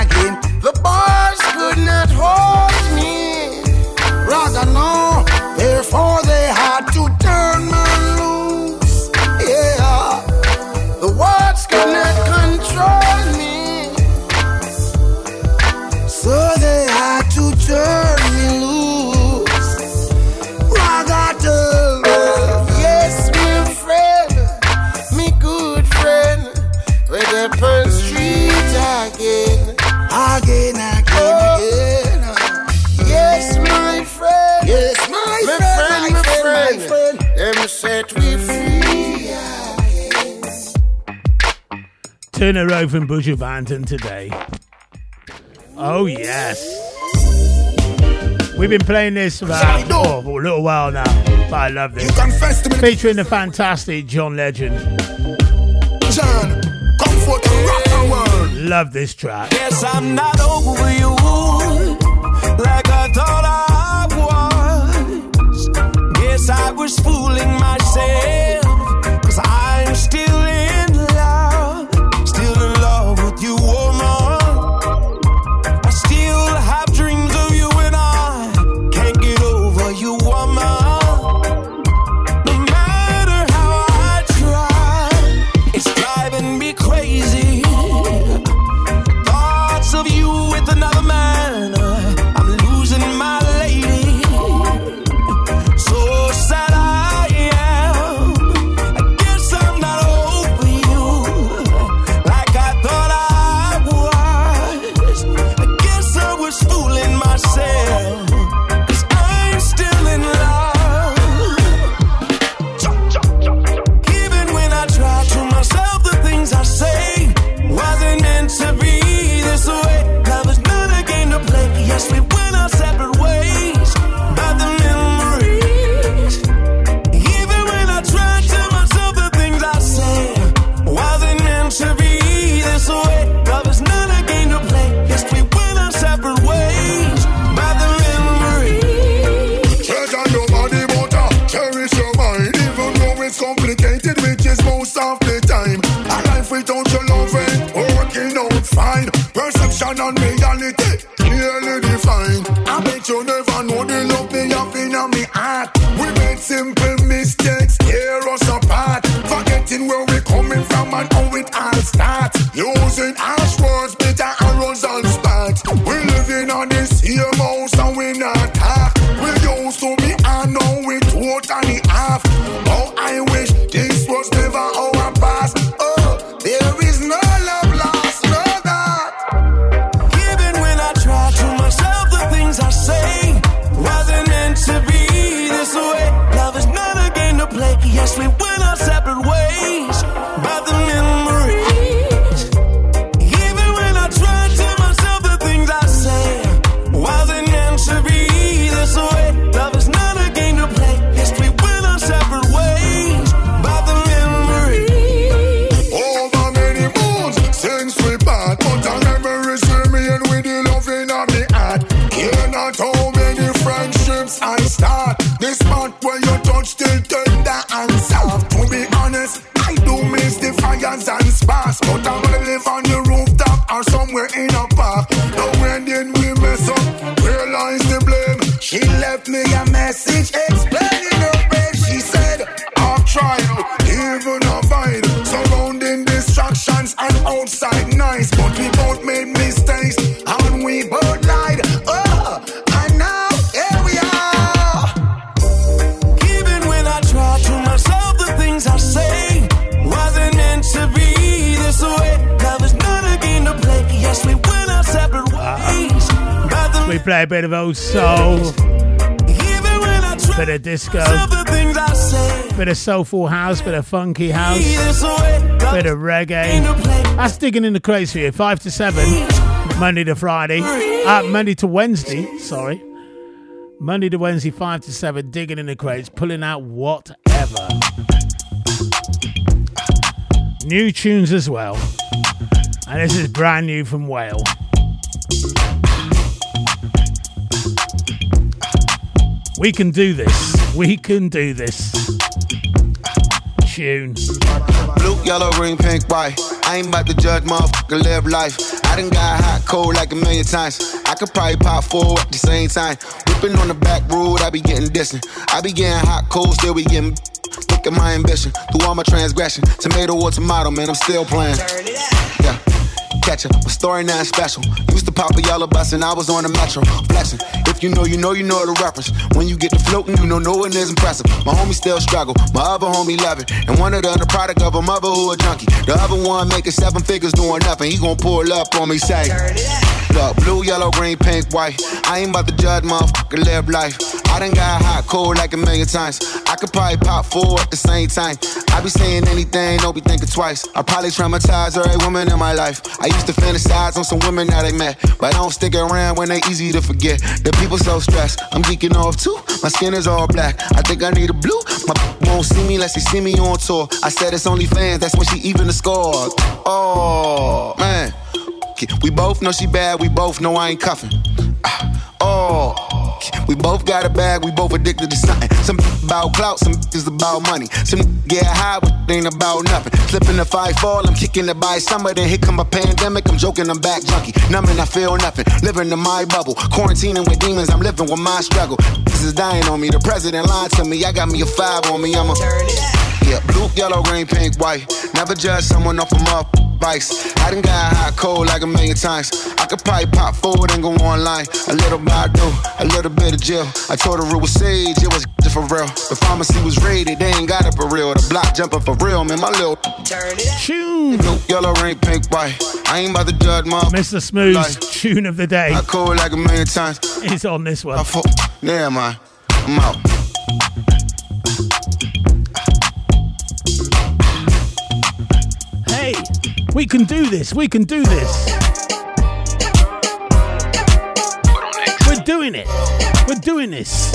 Turn a row from Buju Banton today. Oh, yes. We've been playing this for, oh, for a little while now, but I love this. Confess to me, Featuring the fantastic John Legend. John. Comfort and rock world. Love this track. Guess I'm not over you like I thought I was. guess I was fooling myself. You never know the love me have in me heart. We made simple mistakes, tear us apart. Forgetting where we coming from and how it all starts. Using harsh words, bitter arrows and sparks. We living on this here house and we not talk. We used to be and now we totally bit of old soul, bit of disco, bit of soulful house, bit of funky house, bit of reggae. That's digging in the crates for you, five to seven, Monday to Friday, uh, Monday to Wednesday. Sorry, Monday to Wednesday, five to seven, digging in the crates, pulling out whatever. New tunes as well, and this is brand new from Wale. We can do this. We can do this. Tune. Blue, yellow, green, pink, white. I ain't about to judge, motherfucker, live life. I done got hot, cold like a million times. I could probably pop four at the same time. Whipping on the back road, I be getting distant. I be getting hot, cold, still be getting. Look at my ambition, through all my transgression. Tomato or tomato, man, I'm still playing. Yeah. Catch my story not special. Used to pop a yellow bus and I was on the metro. Flexing. If you know, you know, you know the reference. When you get to floating, you know, no one is impressive. My homie still struggle, my other homie love it. And one of them, the product of a mother who a junkie. The other one making seven figures doing nothing. He gon' pull up on me, say. Look, blue, yellow, green, pink, white. I ain't about to judge, motherfucker, live life. I done got hot, cold like a million times. I could probably pop four at the same time. I be saying anything, don't be thinking twice. I probably traumatize every woman in my life. I used to fantasize on some women that I met, but I don't stick around when they easy to forget. The people so stressed, I'm geeking off too. My skin is all black. I think I need a blue. My won't see me unless they see me on tour. I said it's only fans, that's when she even the score. Oh man, we both know she bad. We both know I ain't cuffing. Ah, Oh. We both got a bag, we both addicted to something. Some about clout, some is about money. Some get high, but ain't about nothing. Flipping the five fall, I'm kicking it by summer. Then here come a pandemic, I'm joking, I'm back junkie. Numbing, I feel nothing. Living in my bubble. Quarantining with demons, I'm living with my struggle. This is dying on me. The president lied to me. I got me a five on me, I'm a. Yeah, blue, yellow, green, pink, white. Never judge someone off a muff vice. I done got hot, cold like a million times. I could probably pop forward and go online. A little Badu, a little bit of Jill. I told her it was sage, it was for real. The pharmacy was raided, they ain't got it for real. The block jumping for real, man. My little tune. Blue, yellow, ring, pink, white. I ain't about to judge my Mr. Smooth's tune of the day I cold like a million times. is on this one. Yeah, man. I'm out. We can do this. We can do this. We're doing it. We're doing this.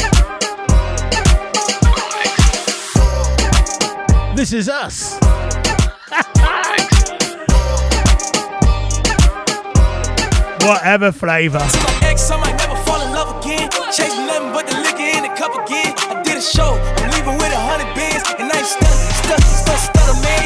This is us. Whatever flavor. my I did a show, I'm leaving with a hundred bands. And I ain't stutter, stutter, stutter, stutter, man.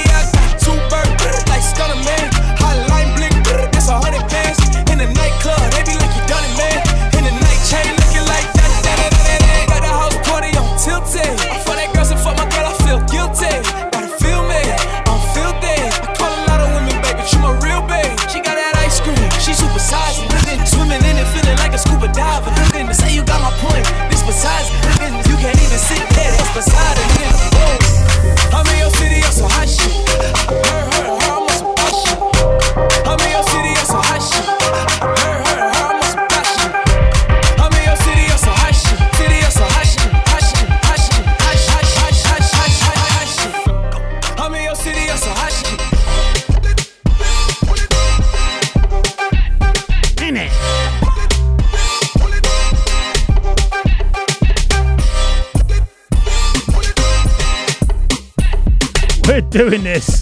Doing this.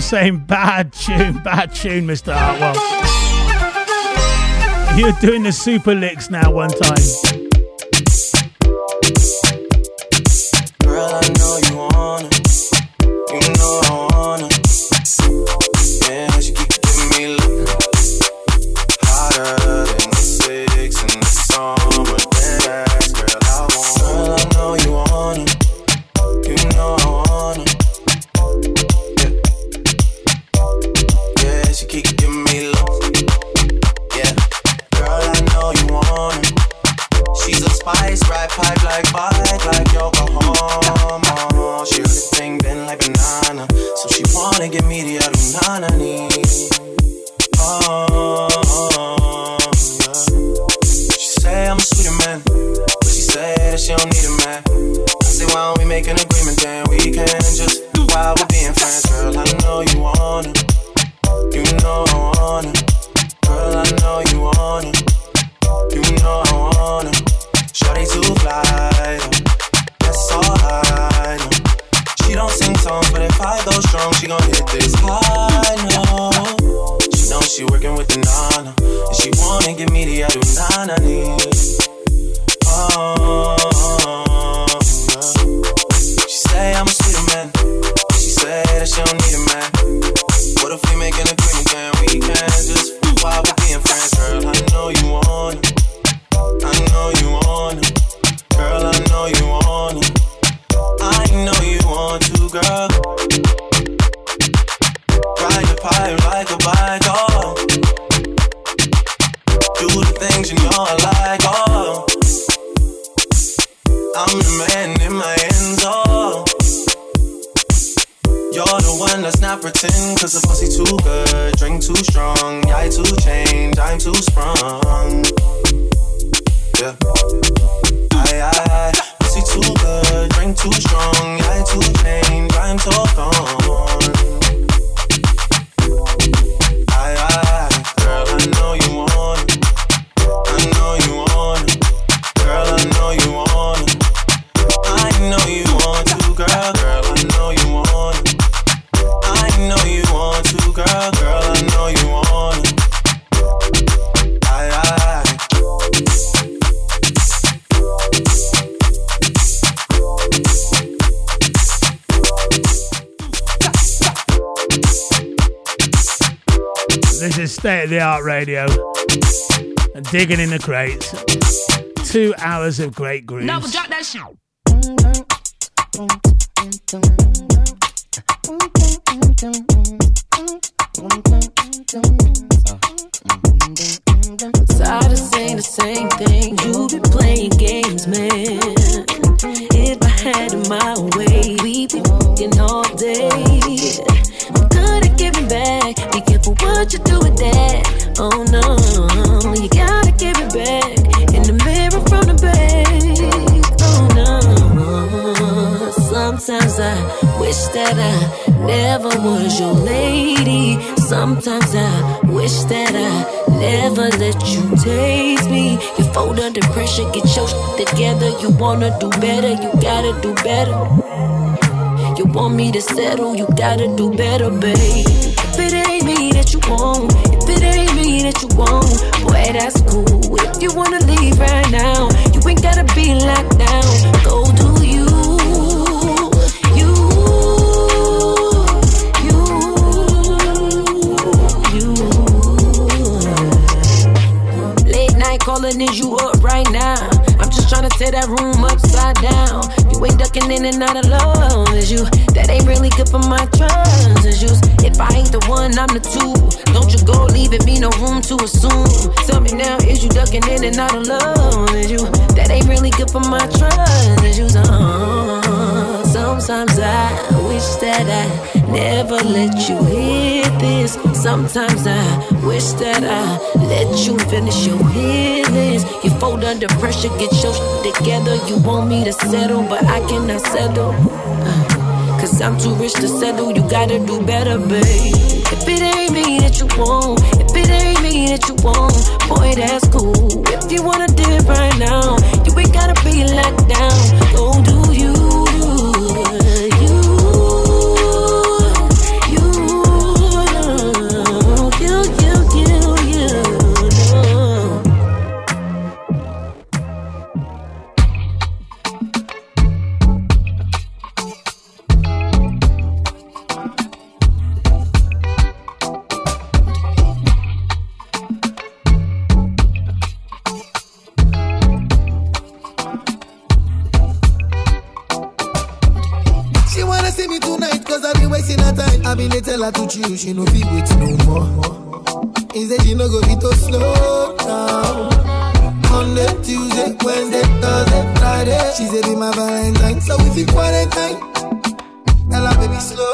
Lamb saying bad tune, bad tune, Mr. Hartwell. You're doing the super licks now one time. Digging in the crates. Two hours of great grooves. Now drop that shit. Sometimes I wish that I never let you taste me. You fold under pressure, get your shit together. You wanna do better, you gotta do better. You want me to settle, you gotta do better, babe. If it ain't me that you want, if it ain't me that you want, boy, that's cool. If you wanna leave right now, you ain't gotta be locked down. Go tear that room upside down. You ain't ducking in and out of love, is you? That ain't really good for my trust issues. If I ain't the one, I'm the two. Don't you go leaving me no room to assume. Tell me now, is you ducking in and out of love, is you? That ain't really good for my trust issues. Uh, sometimes I wish that I never let you hit this. Sometimes I wish that I let you finish your healings. Fold under pressure, get your shit together. You want me to settle, but I cannot settle. Uh, Cause I'm too rich to settle, you gotta do better, babe. If it ain't me that you want, if it ain't me that you want, boy, that's cool. If you wanna do it right now, you ain't gotta be locked down. Go dey tell her to chill, she no fit wait no more. Instead she no go fit to slow down. Monday, Tuesday, Wednesday, Thursday, Friday. She say be my Valentine, so we fit quarantine. Tell her baby slow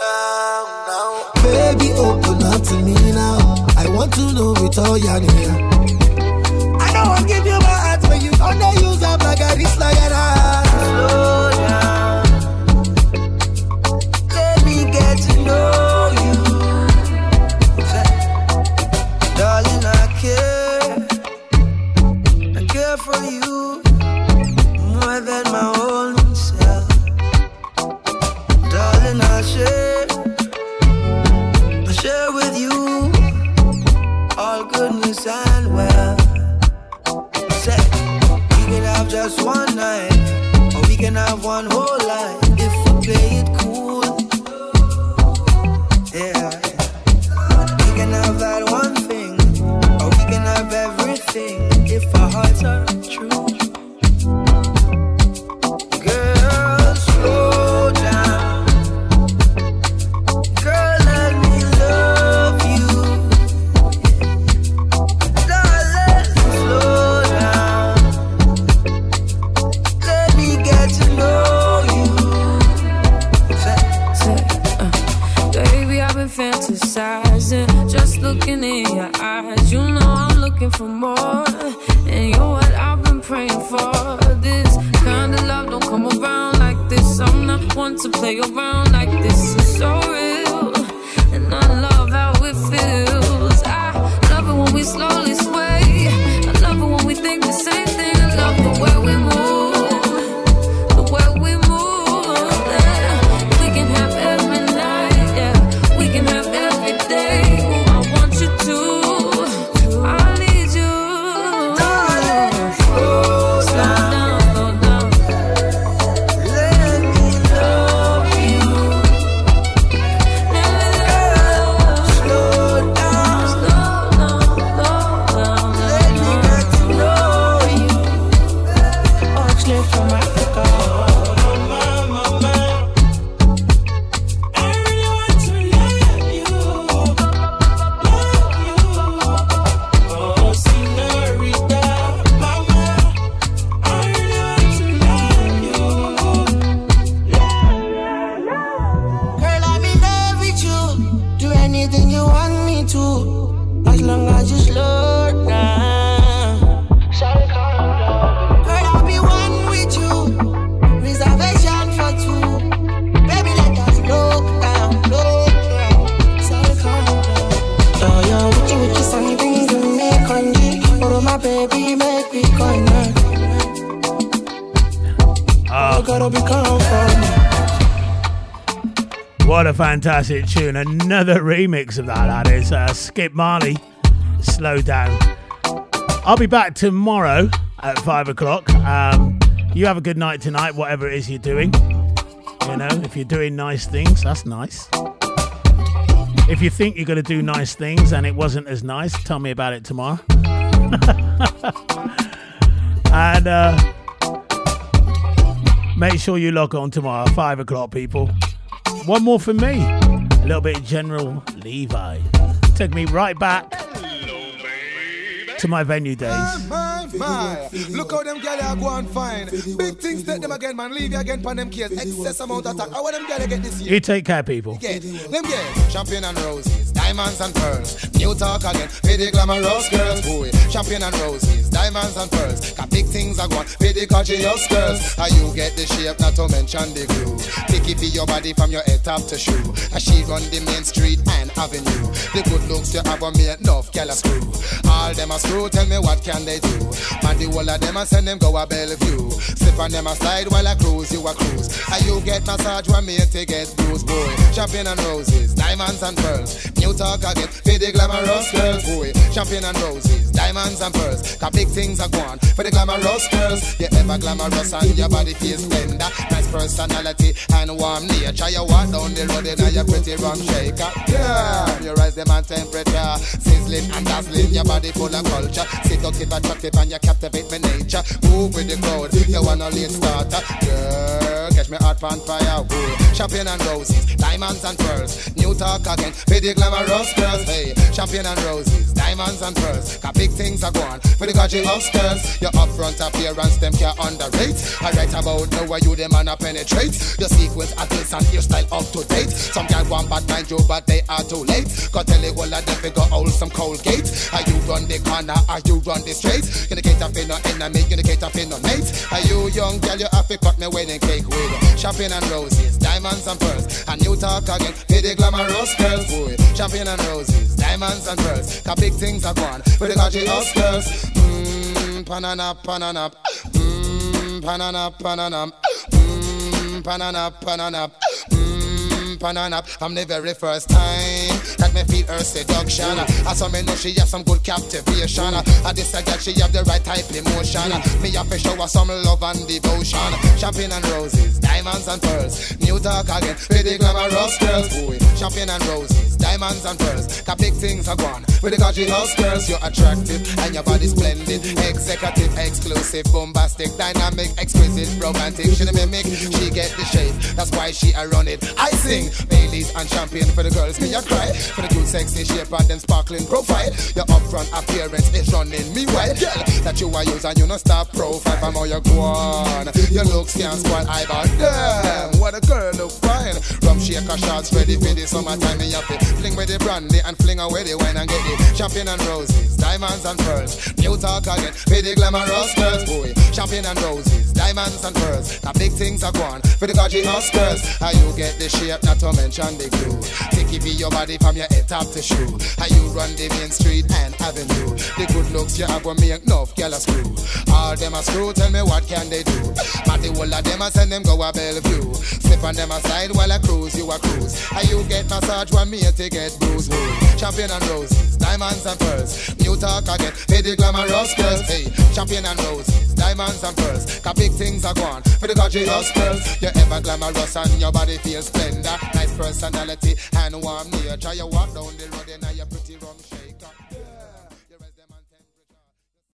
down now. Baby open up to me now. I want to know it all, yeah, yeah. I know I'll tune. Another remix of that, that is. Uh, Skip Marley, Slow Down. I'll be back tomorrow at five o'clock. Um, you have a good night tonight, whatever it is you're doing. You know, if you're doing nice things, that's nice. If you think you're going to do nice things and it wasn't as nice, tell me about it tomorrow. and uh, make sure you log on tomorrow, five o'clock, people. One more for me. A little bit of General Levy. Take me right back to my venue days. My, my. Look how them are going fine. Big things take them again, man. Leave you again pan them case. Excess amount of attack. How them gyal get this year? You take care, people. Get them get champagne and roses, diamonds and pearls. New talk again, for the glamorous girls, boy. Champagne and roses, diamonds and pearls. Got big things I want, for the gorgeous girls. How you get the shape, not to mention the glue. Picky for your body from your head top to shoe. As she run the main street and avenue. The good looks you have on me enough, gyal a screw. All them a screw, tell me what can they do? Man, the whole of them a send them go a Bellevue. Slip on them a slide while I cruise, you a cruise. And you get massage when me to get bruised, boy. Champagne and roses, diamonds and pearls. New talk again, for the glamorous girls, boy. Champagne and roses, diamonds and pearls. Got big things are gone for the glamorous girls. You ever glamorous and your body feels tender. Nice personality and warm nature. You walk down the road in your pretty rum shaker. Yeah, you rise them on temperature. Sizzling and dazzling, your body full of culture. Seductive, attractive, and you captivate my nature. Move with the crowd, you wanna late starter. Girl, catch me heart on fire. Woo. Champagne and roses, diamonds and pearls. New talk again, for the glamorous girls. Hey, champagne and roses, diamonds and pearls. Got big things are gone for the gorgeous girls. Your upfront appearance, them can't underrate. I write about now where you them man a penetrate. Your sequence, athletes and hairstyle up to date. Some guy want bad mind you, but they are too late. Got tell you all of them figure out some Colgate. Are you run the corner? Are you run the straight? You get up in no enemy, you get up in no mate. Are you young girl? You have to cut me wedding cake with champagne and roses, diamonds and pearls. And you talk again, for the glamorous girls, boy. Champagne and roses, diamonds and pearls. Cause big things are gone for the gorgeous girls. Mmm, panana, panana. Mmm, panana, panana. Mmm, panana, panana. Mmm, panana. From the very first time that me feel her seduction. I saw me know she have some good captivation. I this a girl she have the right type emotion. Me have to show her some love and devotion. Champagne and roses, diamonds and pearls. New talk again with the glamorous girls. Boy, champagne and roses, diamonds and pearls. Got big things are gone with the gorgeous girls. You're attractive and your body splendid. Executive, exclusive, bombastic, dynamic, exquisite, romantic. She the mimic, she get the shape. That's why she a run it. I sing Baileys and champagne for the girls. Me a cry. For the good sexy shape and them sparkling profile. Your upfront appearance is running me wild. Girl, that you are use and you no stop profile from how you go on. Your looks can't spoil but damn, what a girl look fine. Rum shaker shots ready for the summertime. Me to fling with the brandy and fling away the wine and get the champagne and roses, diamonds and pearls. New talk again, for the glamorous girls, boy. Champagne and roses, diamonds and pearls. The big things are gone for the gorgeous girls. How you get the shape, not to mention the crew. Take it be your body from your head top to shoe. How you run the main street and avenue. The good looks you have gonna make enough gyal a screw. All them a screw, tell me what can they do? But the whole of them a send them go a Bellevue. Slip on them aside while I cruise, you a cruise. How you get massage when me to get bruised? Woo. Champagne and roses, diamonds and pearls. New talk again, for the glamorous girls. Hey, champagne and roses, diamonds and pearls. Cause big things are gone for the gorgeous girls. You're ever glamorous and your body feels splendor. Nice personality and warm nature. You walk down the road and shade.